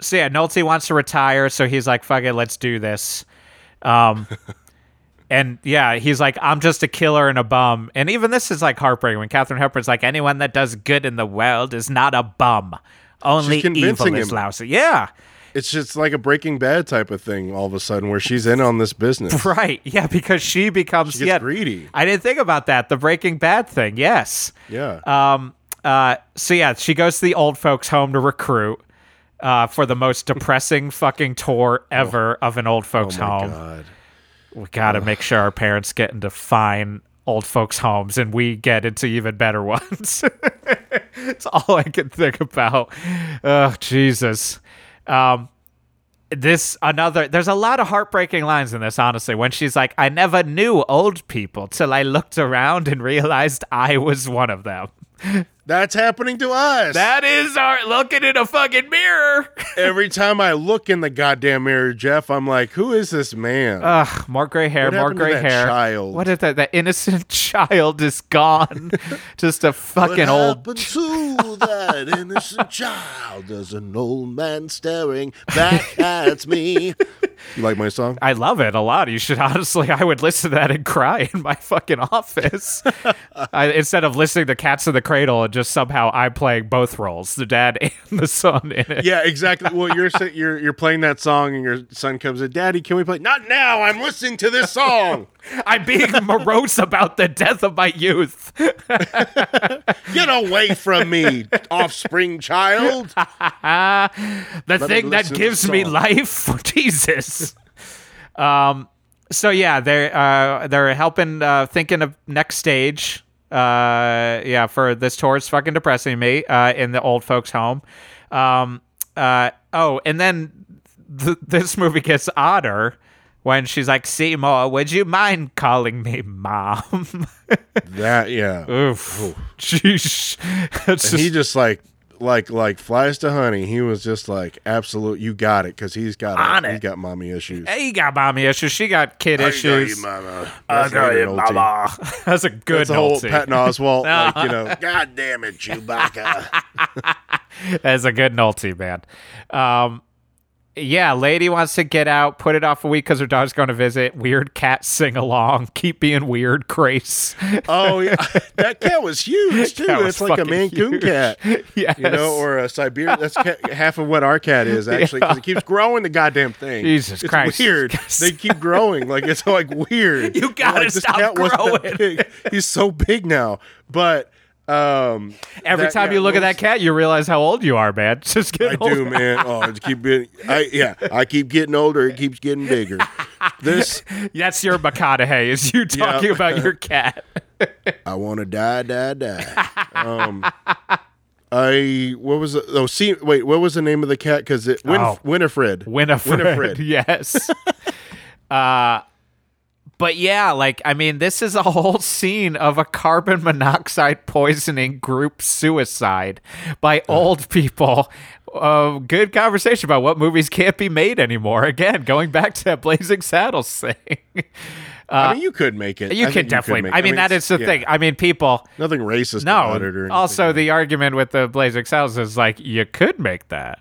so yeah, Nolte wants to retire, so he's like, "Fuck it, let's do this." Um, and yeah, he's like, "I'm just a killer and a bum." And even this is like heartbreaking when Katharine Hepburn's like, "Anyone that does good in the world is not a bum. Only evil is him. lousy." Yeah, It's just like a Breaking Bad type of thing. All of a sudden, where she's in on this business. right. Yeah, because she becomes She yeah, greedy. I didn't think about that. The Breaking Bad thing. Yes. Yeah. Um. Uh. So yeah, she goes to the old folks' home to recruit. Uh, for the most depressing fucking tour ever of an old folks oh my home. god. We gotta make sure our parents get into fine old folks' homes, and we get into even better ones. it's all I can think about. Oh Jesus. Um. This another. There's a lot of heartbreaking lines in this. Honestly, when she's like, "I never knew old people till I looked around and realized I was one of them." That's happening to us. That is our looking in a fucking mirror. Every time I look in the goddamn mirror, Geoff, I'm like, who is this man? Ugh, more gray hair, What to gray hair. child? What is that? That innocent child is gone. Just a what fucking old. happened to that innocent child? There's an old man staring back at me. You like my song? I love it a lot. You should honestly, I would listen to that and cry in my fucking office I, instead of listening to Cats in the Cradle and just somehow I'm playing both roles, the dad and the son in it. Yeah, exactly. Well, you're you're you're playing that song, and your son comes in. Daddy, can we play? Not now. I'm listening to this song. I'm being morose about the death of my youth. Get away from me, offspring child. the me thing that gives me life jesus um so yeah they're uh they're helping uh thinking of next stage uh yeah for this tour it's fucking depressing me uh in the old folks home um uh oh and then th- this movie gets odder when she's like seymour would you mind calling me mom That yeah. oof Jeez. That's And he just- just like like like flies to honey. He was just like absolute. You got it because he's got He's it. got mommy issues. He got mommy issues. She got kid issues. mama. I got you, mama. That's a good That's a whole. Patton Oswalt, like you know. God damn it, Chewbacca. That's a good Nolte, man. Um, yeah, lady wants to get out, put it off a week because her dog's going to visit. Weird cat sing along. Keep being weird, Grace. oh yeah, that cat was huge too. It's like a Maine Coon cat. yes. You know, or a Siberian. That's half of what our cat is actually because it keeps growing the goddamn thing. Jesus it's Christ. weird. They keep growing. Like it's like weird. You gotta Like, this stop cat wasn't that growing. big. He's so big now, but um, Every that- time you look at that cat, you realize how old you are, man. Just I get do, man. Oh, I keep getting. I yeah. I keep getting older. It keeps getting bigger. This That's your McConaughey, is you talking about your cat. I want to die, die, die. Um, I what was it? Oh, see, wait, what was the name of the cat? Because it Oh. Winifred. Winifred. Winifred. Yes. uh but yeah, like I mean, this is a whole scene of a carbon monoxide poisoning group suicide by old people. Uh, good conversation about what movies can't be made anymore. Again, going back to that Blazing Saddles thing. I mean, you could make it. You I can definitely. make- I mean, that it's- is the yeah, thing. I mean, people. Nothing racist No. about it or anything. Also, the argument with the Blazing Saddles is like you could make that.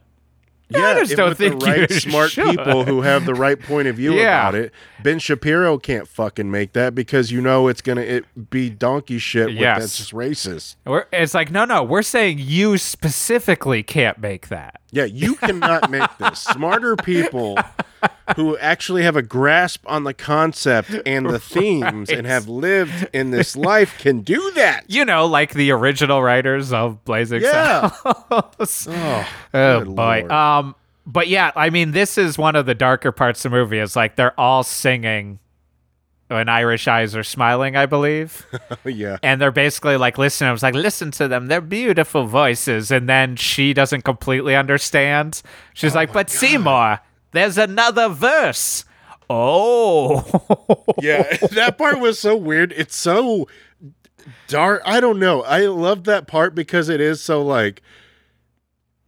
Yeah, just if don't with think the right you smart should. people who have the right point of view Yeah. about it. Ben Shapiro can't fucking make that because you know it's gonna it be donkey shit. With, Yes. that's just racist. We're, it's like no, no. We're saying you specifically can't make that. Yeah, you cannot make this. Smarter people who actually have a grasp on the concept and the themes and have lived in this life can do that. You know, like the original writers of Blazing Yeah. Saddles. Oh, oh boy. Lord. Um, but yeah, I mean, this is one of the darker parts of the movie. Is like they're all singing when Irish eyes are smiling, I believe. yeah. and they're basically like listening. I was like, listen to them. They're beautiful voices. And then she doesn't completely understand. She's like, but Seymour, there's another verse. Oh. Yeah, that part was so weird. It's so dark. I don't know. I love that part because it is so like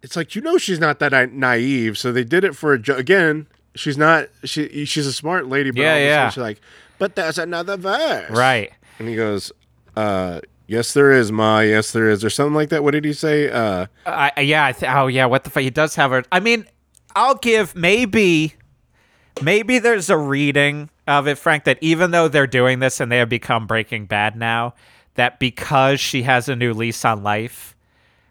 it's like you know she's not that naive, so they did it for a jo- again. She's not. She she's a smart lady, but Yeah, all of a sudden yeah. she's like, but there's another verse, right. And he goes, uh, "Yes, there is, ma. Yes, there is, or something like that." What did he say? Uh, I yeah, I th- oh yeah, what the fuck? He does have a. I mean, I'll give maybe, maybe there's a reading of it, Frank, that even though they're doing this and they have become Breaking Bad now, that because she has a new lease on life,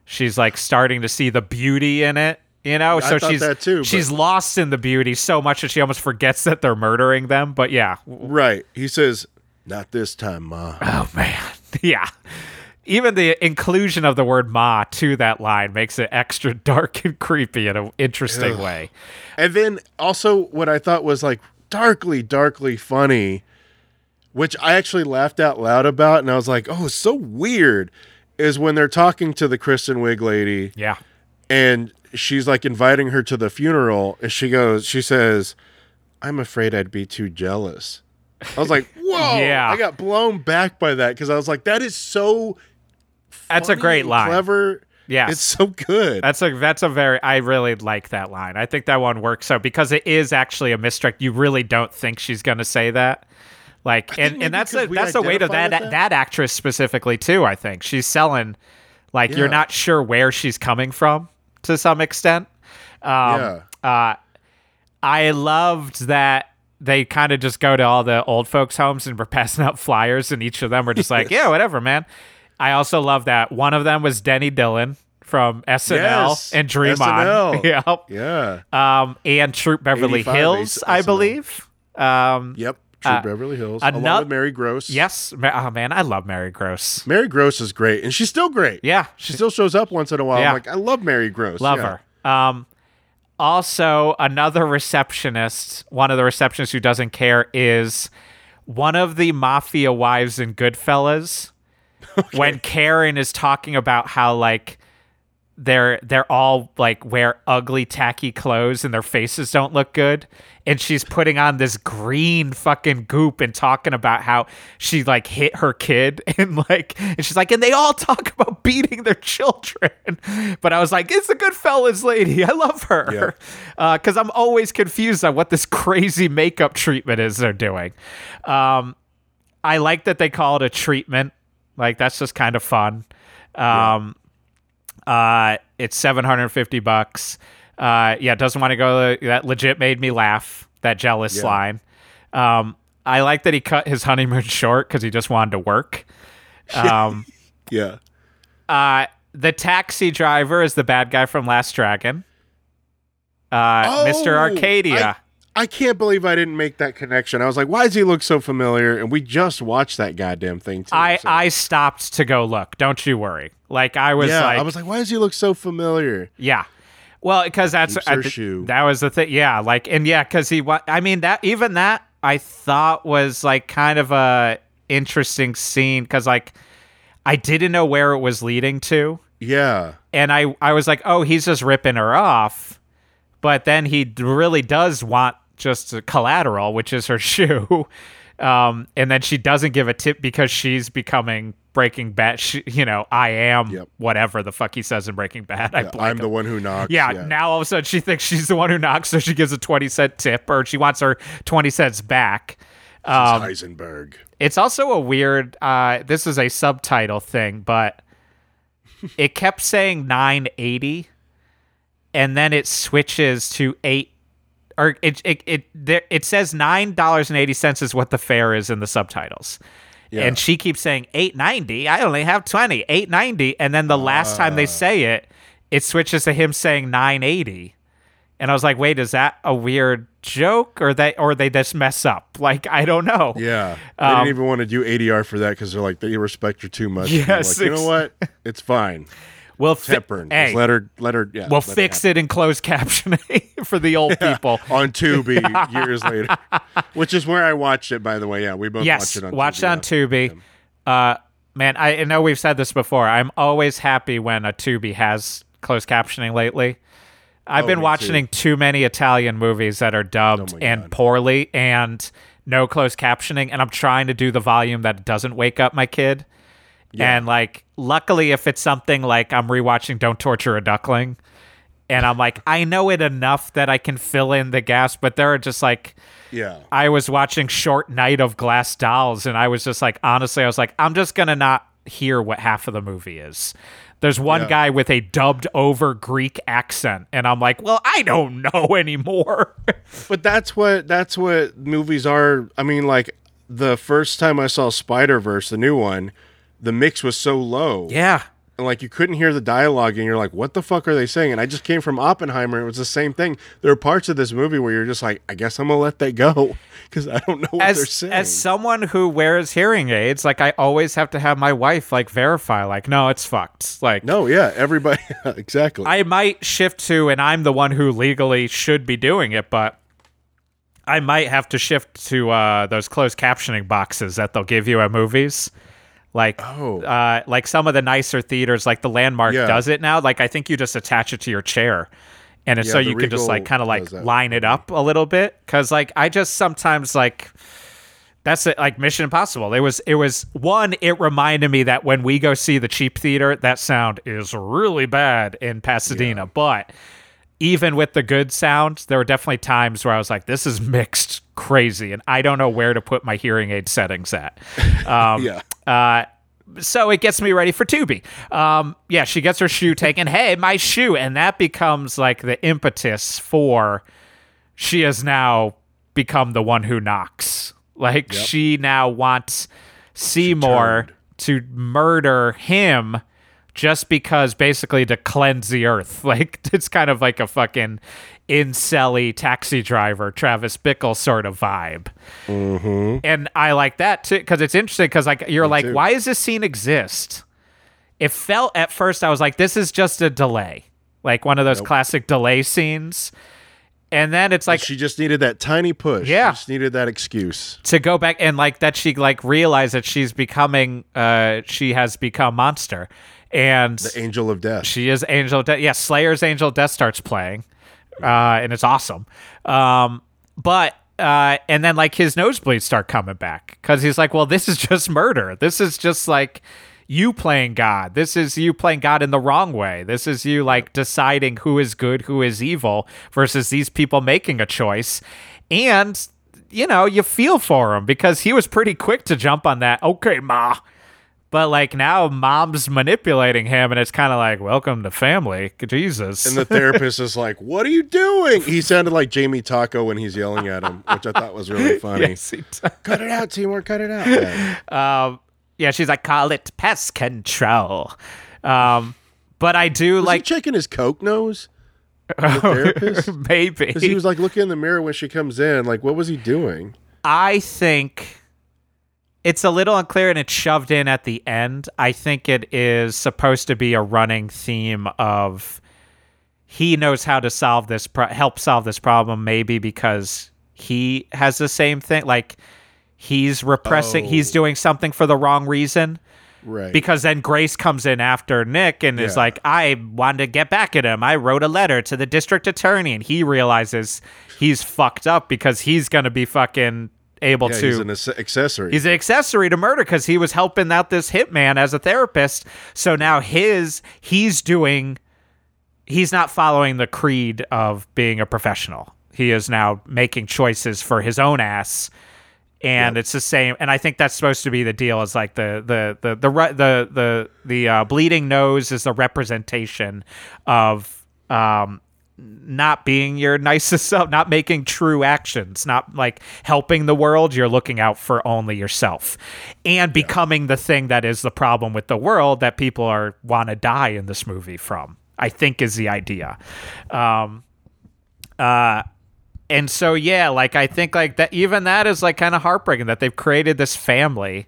she's like starting to see the beauty in it. You know, I so she's that too, but- she's lost in the beauty so much that she almost forgets that they're murdering them. But yeah, right. He says, "Not this time, ma." Oh man, yeah. Even the inclusion of the word "ma" to that line makes it extra dark and creepy in an interesting way. And then also what I thought was like darkly, darkly funny, which I actually laughed out loud about, and I was like, "Oh, it's so weird," is when they're talking to the Kristen Wiig lady, Yeah, and she's like inviting her to the funeral, and she goes, she says, "I'm afraid I'd be too jealous." I was like, "Whoa!" Yeah. I got blown back by that because I was like, "That is so." That's a great line. Clever. Yeah, it's so good. That's a that's a very I really like that line. I think that one works so because it is actually a misdirect. You really don't think she's going to say that. Like and, and that's a that's a way to that, that that. actress specifically too, I think. She's selling like you're not sure where she's coming from to some extent. Um, yeah. I loved that they kind of just go to all the old folks' homes and were passing out flyers, and each of them were just like, "Yeah, whatever, man." I also love that one of them was Denny Dillon from SNL Yes, and Dream SNL. On, yep, Yeah. um, and Troop Beverly Hills, I SNL. believe. Um, Yep. True uh, Beverly Hills. ano- along with Mary Gross. yes, oh man, I love Mary Gross. Mary Gross is great, and she's still great. Yeah, She still shows up once in a while. Yeah. I'm like, I love Mary Gross. Love Yeah. her. Um, also, another receptionist, one of the receptionists who doesn't care, is one of the mafia wives in Goodfellas. When Karen is talking about how like they're they're all like wear ugly tacky clothes and their faces don't look good and she's putting on this green fucking goop and talking about how she like hit her kid and like and she's like and they all talk about beating their children. But i was like it's a good fellas lady. I love her. Because i'm always confused on what this crazy makeup treatment is they're doing. Um i like that they call it a treatment like that's just kind of fun um uh, it's 750 bucks. Uh, yeah, doesn't want to go. That legit made me laugh. That jealous Yeah. line. Um, I like that he cut his honeymoon short because he just wanted to work. Um, Yeah. uh, the taxi driver is the bad guy from Last Dragon. Uh, Mr. Oh, Arcadia. I can't believe I didn't make that connection. I was like, why does he look so familiar? And we just watched that goddamn thing too. I, so- I stopped to go look. Don't you worry. Like I was yeah, like, I was like, why does he look so familiar? Yeah. Well, because that's I th- shoe. that was the thing. Yeah, like and yeah, because he. wa- I mean that even that I thought was like kind of a interesting scene because like I didn't know where it was leading to, Yeah. and I I was like, oh, he's just ripping her off, but then he d- really does want just a collateral, which is her shoe. Um, and then she doesn't give a tip because she's becoming Breaking Bad. She, you know, I am Yep. whatever the fuck he says in Breaking Bad. I I'm blank the one who knocks. yeah, now all of a sudden she thinks she's the one who knocks, so she gives a 20 cent tip or she wants her 20 cents back. Um, Heisenberg. It's also a weird, uh, this is a subtitle thing, but it kept saying 980 and then it switches to 8 or it it it there, it says $9.80 is what the fare is in the subtitles. Yeah. And she keeps saying 890. I only have 20, 890. And then the last time Ah. they say it, it switches to him saying 980. And I was like, wait, is that a weird joke or they or they just mess up? Like, I don't know. Yeah. They Um, didn't even want to do ADR for that because they're like, they respect you too much. And Yes, like, you know what? It's fine. We'll fi- Hepburn. Hey, let her. Let her. Yeah. we'll fix it in closed captioning for the old people. on Tubi years later, which is where I watched it. By the way, yeah, we both yes, watched it on watch Tubi, it on yeah. Tubi. Uh, man, I know we've said this before. I'm always happy when a Tubi has closed captioning lately. I've Oh, been watching too many Italian movies that are dubbed Oh and God. poorly and no closed captioning, and I'm trying to do the volume that doesn't wake up my kid. And like, luckily, if it's something like I'm rewatching "Don't Torture a Duckling," and I'm like, I know it enough that I can fill in the gaps, but there are just like. Yeah. I was watching Short Night of Glass Dolls, and I was just like, honestly, I was like, I'm just gonna not hear what half of the movie is. There's one Yeah. guy with a dubbed over Greek accent, and I'm like, well, I don't know anymore. But that's what that's what movies are. I mean, like the first time I saw Spider Verse, the new one, the mix was so low. yeah. And like you couldn't hear the dialogue, and you're like, "What the fuck are they saying?" And I just came from Oppenheimer. It was the same thing. There are parts of this movie where you're just like, "I guess I'm gonna let that go," because I don't know what they're As saying. as someone who wears hearing aids, like I always have to have my wife like verify, like, no, it's fucked. Like, no, yeah, everybody, exactly. I might shift to, and I'm the one who legally should be doing it, but I might have to shift to uh, those closed captioning boxes that they'll give you at movies. Like, Oh. uh, like some of the nicer theaters, like the Landmark Yeah. does it now. Like, I think you just attach it to your chair, and it's Yeah, so you can just like kind of like line it up a little bit. Because like I just sometimes like that's it like mission impossible it was it was one it reminded me that when we go see the cheap theater that sound is really bad in pasadena but even with the good sound there were definitely times where i was like this is mixed crazy and i don't know where to put my hearing aid settings at um, yeah. uh, so it gets me ready for Tubi. Um, yeah, she gets her shoe taken. Hey, my shoe, and that becomes like the impetus for she has now become the one who knocks. Like she now wants Seymour to murder him just because basically to cleanse the earth. Like it's kind of like a fucking incelly taxi driver, Travis Bickle sort of vibe. And I like that too because it's interesting because like you're like, too. why does this scene exist? It felt at first I was like, this is just a delay, like one of those classic delay scenes. And then it's like she just needed that tiny push. Yeah. She just needed that excuse. to go back and like that she like realized that she's becoming uh she has become monster and The angel of death. she is angel of death. Yeah slayer's angel of death starts playing uh and it's awesome. Um but uh and then like his nosebleeds start coming back because he's like well this is just murder. This is just like you playing god. This is you playing god in the wrong way. This is you like deciding who is good who is evil versus these people making a choice. And you know you feel for him because he was pretty quick to jump on that okay ma but like now mom's manipulating him and it's kind of like welcome to family jesus And the therapist is like, "What are you doing?" He sounded like Jamie Taco when he's yelling at him, which I thought was really funny. Yes. Cut it out, Seymour. Cut it out. Yeah. um yeah she's like call it pest control um but i do Was like he checking his coke nose? The therapist. maybe Because he was like looking in the mirror when she comes in. Like, what was he doing? I think it's a little unclear and it's shoved in at the end. I think it is supposed to be a running theme of he knows how to solve this pro- help solve this problem maybe because he has the same thing like he's repressing Oh. he's doing something for the wrong reason Right. because then Grace comes in after Nick and is like, I wanted to get back at him. I wrote a letter to the district attorney, and he realizes he's fucked up because he's gonna be fucking able yeah, to. he's an ac- accessory. He's an accessory to murder because he was helping out this hitman as a therapist. So now his he's doing he's not following the creed of being a professional. He is now making choices for his own ass. And it's the same, and I think that's supposed to be the deal. Is like the the the the re- the the the uh, bleeding nose is a representation of um, not being your nicest self, not making true actions, not like helping the world. You're looking out for only yourself and becoming the thing that is the problem with the world that people are want to die in this movie from. I think is the idea. Um, uh, and so yeah, like I think like that even that is like kind of heartbreaking that they've created this family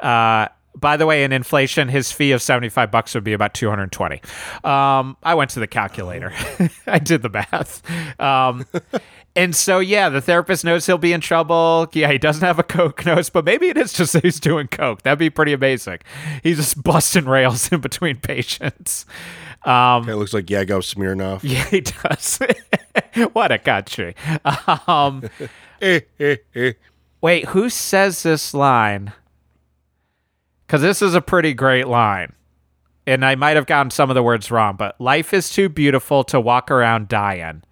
uh by the way, in inflation, his fee of 75 bucks would be about 220. Um, I went to the calculator. I did the math. Um, and so, yeah, the therapist knows he'll be in trouble. Yeah, he doesn't have a Coke nose, but maybe it is just that he's doing Coke. That'd be pretty amazing. He's just busting rails in between patients. Um, It looks like Yakov Smirnoff. yeah, he does. what a country. Um, Eh, eh, eh. wait, who says this line? Because this is a pretty great line. And I might have gotten some of the words wrong, but life is too beautiful to walk around dying.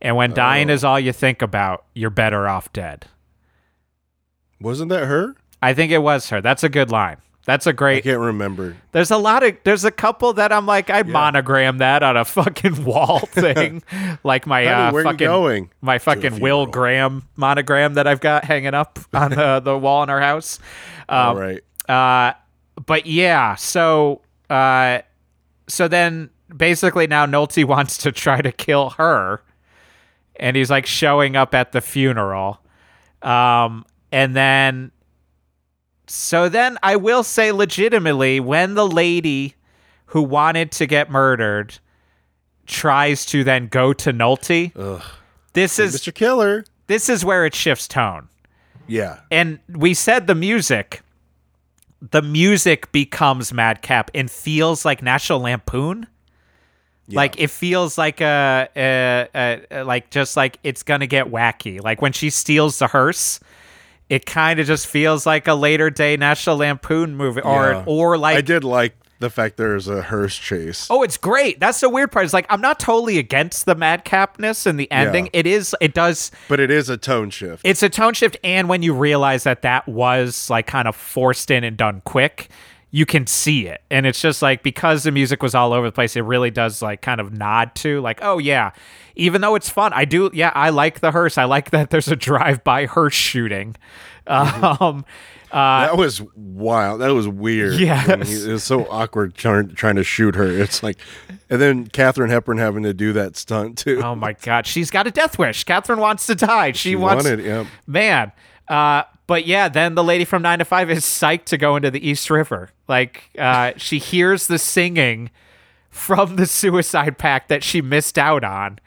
And when dying is all you think about, you're better off dead. Wasn't that her? I think it was her. That's a good line. That's a great. I can't remember. There's a lot of. There's a couple that I'm like, I monogram that on a fucking wall thing, like my Honey, uh, where you fucking going? my fucking Will. Graham monogram that I've got hanging up on the the wall in our house. Um, right. Uh, but yeah, so uh, so then basically now Nolte wants to try to kill her, and he's like showing up at the funeral, um, and then so then I will say legitimately when the lady who wanted to get murdered tries to then go to Nolte, Ugh. this is Mr. Killer. this is where it shifts tone Yeah. and we said the music the music becomes madcap and feels like national lampoon. Like it feels like a, a, a, a- like just like it's gonna get wacky. Like when she steals the hearse it kind of just feels like a later day national lampoon movie or Yeah. or like I did like the fact there's a hearse chase. Oh, it's great. That's the weird part. Is like I'm not totally against the madcapness and the ending. Yeah. It is. It does. But it is a tone shift. It's a tone shift, and when you realize that that was like kind of forced in and done quick, you can see it, and it's just like because the music was all over the place, it really does like kind of nod to like, oh yeah, even though it's fun, I do. Yeah, I like the hearse. I like that there's a drive-by hearse shooting. Um, uh, that was wild. That was weird. Yeah, When he- it was so awkward trying, trying to shoot her. It's like, and then Katharine Hepburn having to do that stunt too. oh my god, she's got a death wish. Katharine wants to die. She, She wants. wanted, yeah. man. Uh, but yeah, then the lady from Nine to Five is psyched to go into the East River. Like, uh, she hears the singing from the Suicide Pact that she missed out on.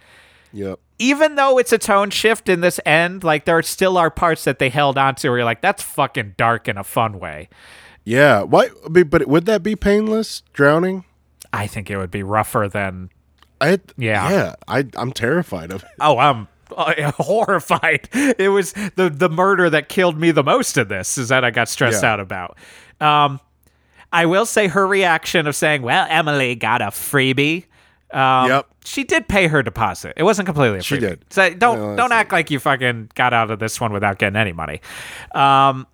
Yep. Even though it's a tone shift in this end, like there still are parts that they held on to where you're like, that's fucking dark in a fun way. Yeah. Why? But would that be painless? Drowning? I think it would be rougher than. I Yeah. Yeah. I I'm terrified of it. Oh, I'm uh, horrified. It was the the murder that killed me the most in this is that I got stressed Yeah. out about. Um, I will say her reaction of saying, "Well, Emily got a freebie." Um, Yep. She did pay her deposit. It wasn't completely a freebie. She did. So don't No, don't act like you fucking got out of this one without getting any money. Um,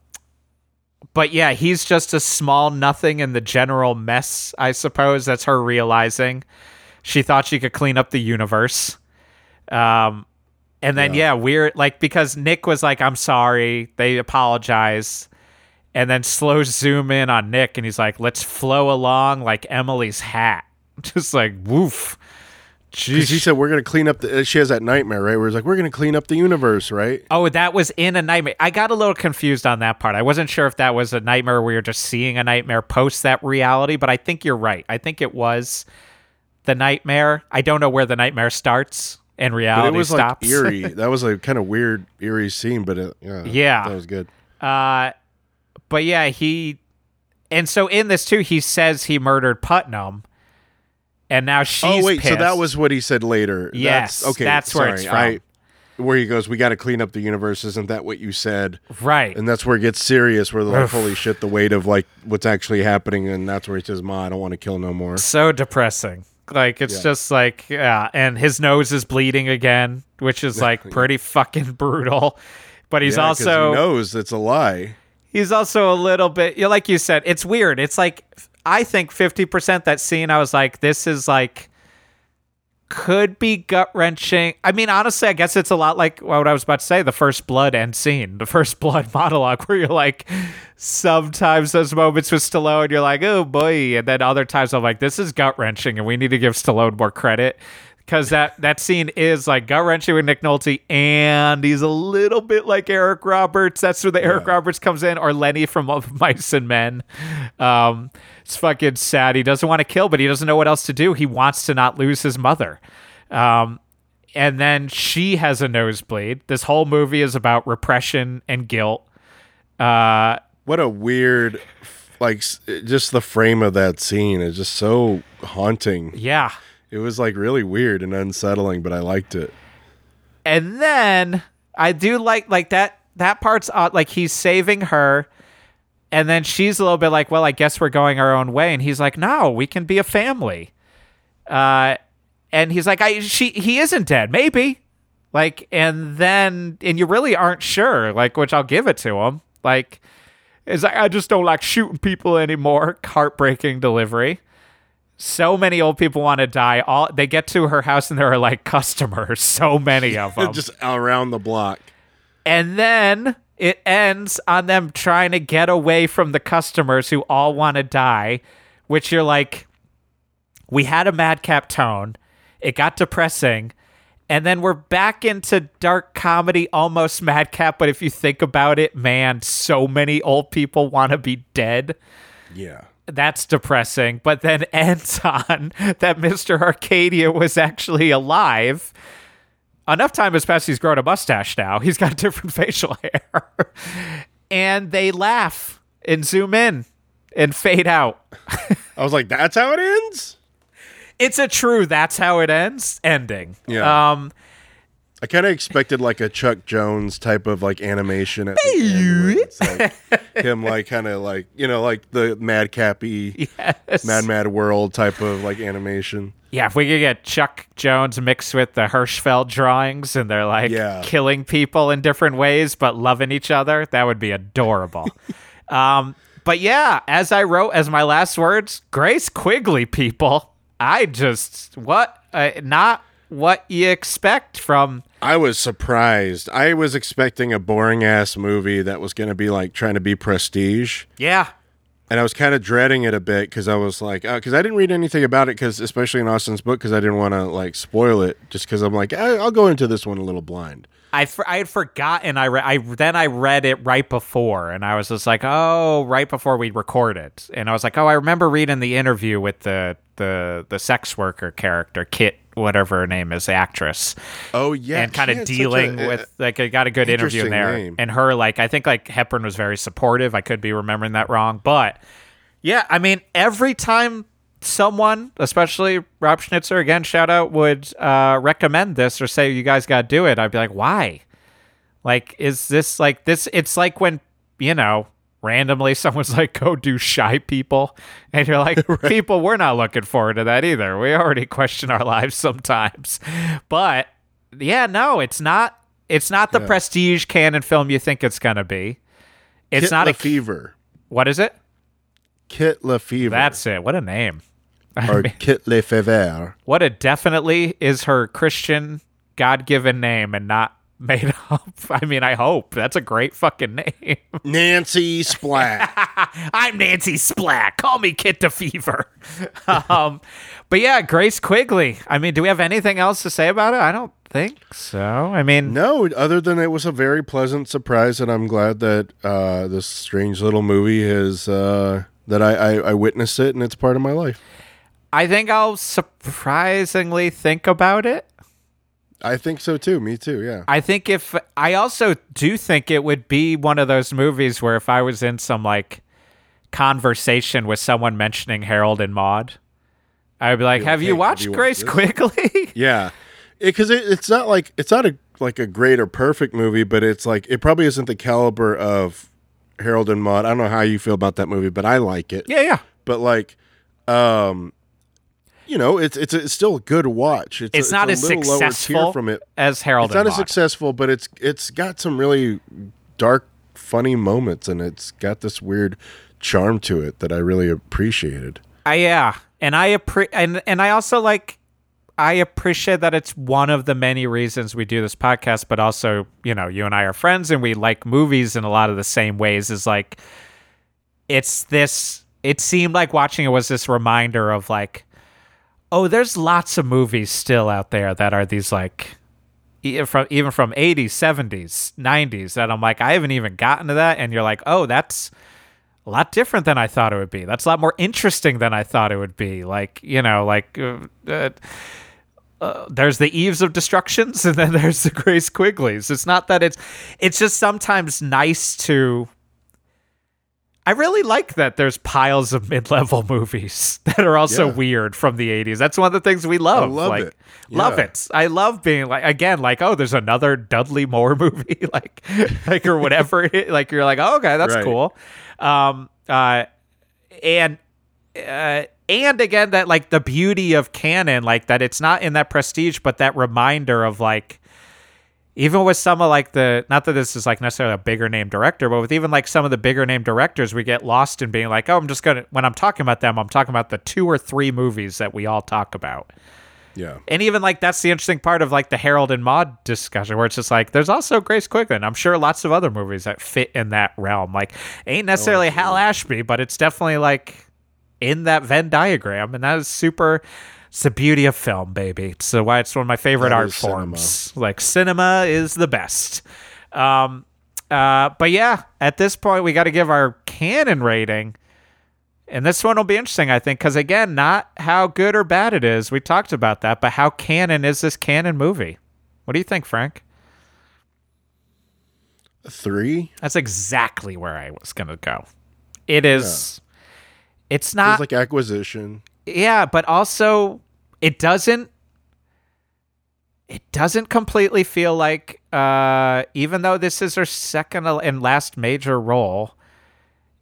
but yeah, he's just a small nothing in the general mess. I suppose that's her realizing. She thought she could clean up the universe. Um, and then yeah. weird like because Nick was like, "I'm sorry." They apologize, and then slow zoom in on Nick, and he's like, "Let's flow along like Emily's hat." Just like woof. She said we're gonna clean up the. Uh, she has that nightmare, right? Where it's like we're gonna clean up the universe, right? Oh, that was in a nightmare. I got a little confused on that part. I wasn't sure if that was a nightmare where you're just seeing a nightmare post that reality, but I think you're right. I think it was the nightmare. I don't know where the nightmare starts and But reality it was stops. like eerie. that was a kind of weird, eerie scene, but it, yeah, Yeah. that was good. Uh, but yeah, he, and so in this too, he says he murdered Putnam, and now she's. oh wait, so that was what he said later. Yes, that's, okay. that's where it's from. I, where he goes, we got to clean up the universe. Isn't that what you said? right. And that's where it gets serious. Where they're like, holy shit, the weight of like what's actually happening, and that's where he says, "Ma, I don't want to kill no more." so depressing. Like it's Yeah. just like yeah, and his nose is bleeding again, which is like pretty fucking brutal. But he's Yeah, also he knows it's a lie. he's also a little bit like you said, it's weird. It's like I think fifty percent that scene I was like, this is like could be gut wrenching. I mean, honestly, I guess it's a lot like what I was about to say, the first blood end scene, the first blood monologue, where you're like, sometimes those moments with Stallone, you're like, oh boy, and then other times I'm like, this is gut wrenching, and we need to give Stallone more credit because that that scene is like gut wrenching with Nick Nolte, and he's a little bit like Eric Roberts. That's where the Eric Roberts comes in, or Lenny from Mice and Men. Um, it's fucking sad. He doesn't want to kill, but he doesn't know what else to do. He wants to not lose his mother. Um, and then she has a nosebleed. This whole movie is about repression and guilt. Uh, What a weird, like, just the frame of that scene is just so haunting. yeah. It was like really weird and unsettling, but I liked it. and then I do like like that that part's odd. Like he's saving her, and then she's a little bit like, "Well, I guess we're going our own way," and he's like, "No, we can be a family." Uh, and he's like, "I she he isn't dead, maybe." Like, and then and you really aren't sure, like, which I'll give it to him. Like, is like I just don't like shooting people anymore. Heartbreaking delivery so many old people want to die. All they get to her house and there are like customers, so many of them. just around the block. and then it ends on them trying to get away from the customers who all want to die, which you're like, we had a madcap tone. It got depressing. And then we're back into dark comedy, almost madcap. But if you think about it, man, so many old people want to be dead Yeah. That's depressing, but then ends on that Mr. Arcadia was actually alive. Enough time has passed, he's grown a mustache now. He's got different facial hair. and they laugh and zoom in and fade out. I was like, that's how it ends? It's a true that's how it ends ending. Yeah. Um I kind of expected like a Chuck Jones type of like animation at the end it's like him like kind of like you know like the madcappy yes. Mad Mad World type of like animation. Yeah, if we could get Chuck Jones mixed with the Hirschfeld drawings and they're like Yeah. killing people in different ways but loving each other, that would be adorable. um, but yeah, as I wrote as my last words, Grace Quigley, people. I just, what? Uh, not what you expect from. I was surprised. I was expecting a boring ass movie that was going to be like trying to be prestige. Yeah. And I was kind of dreading it a bit because I was like, uh, because I didn't read anything about it, because especially in Austin's book, because I didn't want to like spoil it, just because I'm like, I, I'll go into this one a little blind. I, for, I had forgotten. I, re- I then I read it right before, and I was just like, oh, right before we record it." and I was like, oh, I remember reading the interview with the the the sex worker character, Kit, whatever her name is, the actress, Oh yeah, and kind of dealing a- with like I got a good interview in there, name. and her like I think like Hepburn was very supportive. I could be remembering that wrong, but yeah, I mean every time someone, especially Rob Schnitzer, again shout out, would uh, recommend this or say you guys got to do it, I'd be like, why? Like, is this like this? It's like when you know randomly someone's like, go do shy people, and you're like, people, we're not looking forward to that either. We already question our lives sometimes, but yeah, no, it's not. It's not the prestige Cannon film you think it's gonna be. It's Kit not a Lefevre. what is it? Kit Lefevre. That's it. What a name. or Kit Lefevre. What a definitely is her Christian God given name and not made up. I mean, I hope that's a great fucking name. Nancy Splat. I'm Nancy Splat. Call me Kit DeFever. um, but yeah, Grace Quigley. I mean, do we have anything else to say about it? I don't think so. I mean, no, other than it was a very pleasant surprise, and I'm glad that uh, this strange little movie has uh, that I, I, I witnessed it, and it's part of my life. I think I'll surprisingly think about it. I think so too. Me too. Yeah. I think if I also do think it would be one of those movies where if I was in some like conversation with someone mentioning Harold and Maude, I'd be like, "Have you have watched you Grace this?" Quigley?" Yeah, because it, it's not like it's not a like a great or perfect movie, but it's like it probably isn't the caliber of Harold and Maude. I don't know how you feel about that movie, but I like it. yeah, yeah. But like, um, you know, it's it's, it's still a good watch. It's, It's a, not it's as a little lower tier successful from it. as Harold It's not as successful, but it's it's got some really dark, funny moments, and it's got this weird charm to it that I really appreciated. I, yeah, and I appre- and and I also like I appreciate that it's one of the many reasons we do this podcast, but also you know you and I are friends and we like movies in a lot of the same ways. Is like it's this. It seemed like watching it was this reminder of like oh, there's lots of movies still out there that are these like e- from even from 80s, 70s, 90s that I'm like I haven't even gotten to that and you're like, "Oh, that's a lot different than I thought it would be. That's a lot more interesting than I thought it would be." Like, you know, like uh, uh, uh, there's the Eves of Destructions and then there's the Grace Quigleys. It's not that it's it's just sometimes nice to I really like that there's piles of mid-level movies that are also Yeah. weird from the 80s. That's one of the things we love. I love like it. love Yeah. it. I love being like again like oh there's another Dudley Moore movie like like or whatever like you're like oh, okay that's Right. cool. Um uh and uh, and again that like the beauty of Cannon like that it's not in that prestige but that reminder of like even with some of like the not that this is like necessarily a bigger name director but with even like some of the bigger name directors we get lost in being like oh i'm just gonna when i'm talking about them i'm talking about the two or three movies that we all talk about Yeah. and even like that's the interesting part of like the Harold and Maude discussion, where it's just like there's also Grace Quigley. I'm sure lots of other movies that fit in that realm. Like ain't oh, necessarily Hal Ashby, but it's definitely like in that Venn diagram, and that is super. It's the beauty of film, baby. So why it's one of my favorite That art is cinema. forms. Like cinema is the best. Um, uh, but yeah, at this point we got to give our canon rating. And this one will be interesting, I think, because again, not how good or bad it is. We talked about that, but how canon is this Cannon movie? What do you think, Frank? Three. That's exactly where I was going to go. It is. It's not. It's like acquisition. yeah, but also it doesn't. It doesn't completely feel like, uh, even though this is her second and last major role,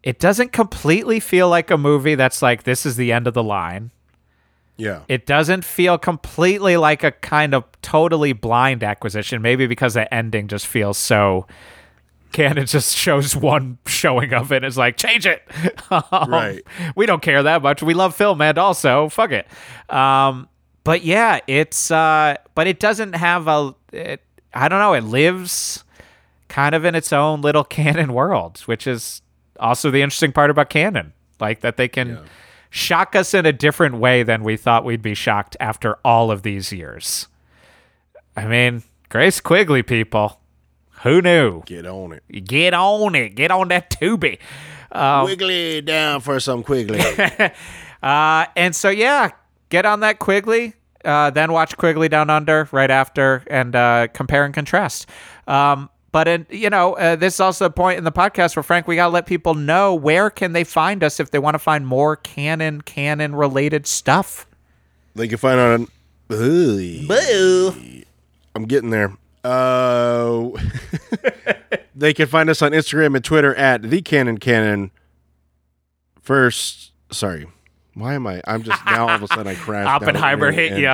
it doesn't completely feel like a movie that's like this is the end of the line. Yeah. It doesn't feel completely like a kind of totally blind acquisition. Maybe because the ending just feels so. Cannon just shows one showing of it. It's like change it. Um, Right. We don't care that much. We love film, and also fuck it. Um, but yeah, it's. Uh, but it doesn't have a. It, I don't know. It lives kind of in its own little Cannon world, which is also the interesting part about Cannon. Like that they can shock us in a different way than we thought we'd be shocked after all of these years. I mean, Grace Quigley, people. Who knew? Get on it. Get on it. Get on that Tubi. Um, Quigley down for some Quigley. Uh, and so, yeah, get on that Quigley. Uh, then watch Quigley Down Under right after and uh, compare and contrast. Um, but in, you know, uh, this is also a point in the podcast where Frank, we gotta let people know where can they find us if they want to find more Cannon, Cannon related stuff. they can find on. Ugh. I'm getting there. Uh, they can find us on Instagram and Twitter at the Cannon Canon. First, sorry, why am I? I'm just now all of a sudden I crashed. Oppenheimer hit and- you.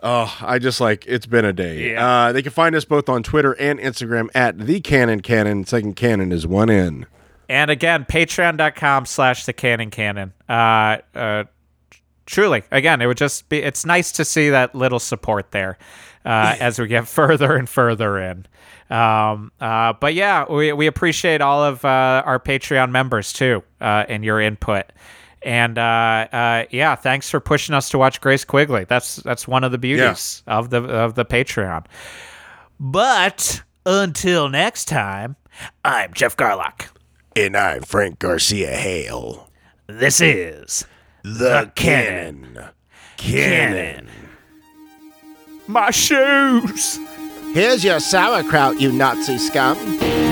Oh, I just like it's been a day. Yeah. Uh, they can find us both on Twitter and Instagram at the Cannon Canon. Second Canon is one N. And again, patreon.com slash the cannon canon. Uh, uh, truly, again, it would just be, it's nice to see that little support there uh, as we get further and further in. Um, uh, but yeah, we, we appreciate all of uh, our Patreon members too uh, and your input. And uh, uh, yeah, thanks for pushing us to watch Grace Quigley. That's that's one of the beauties of the of the Patreon. But until next time, I'm Geoff Garlock. And I'm Frank Garcia Hale. This is The Cannon. Canon. My shoes. Here's your sauerkraut, you Nazi scum.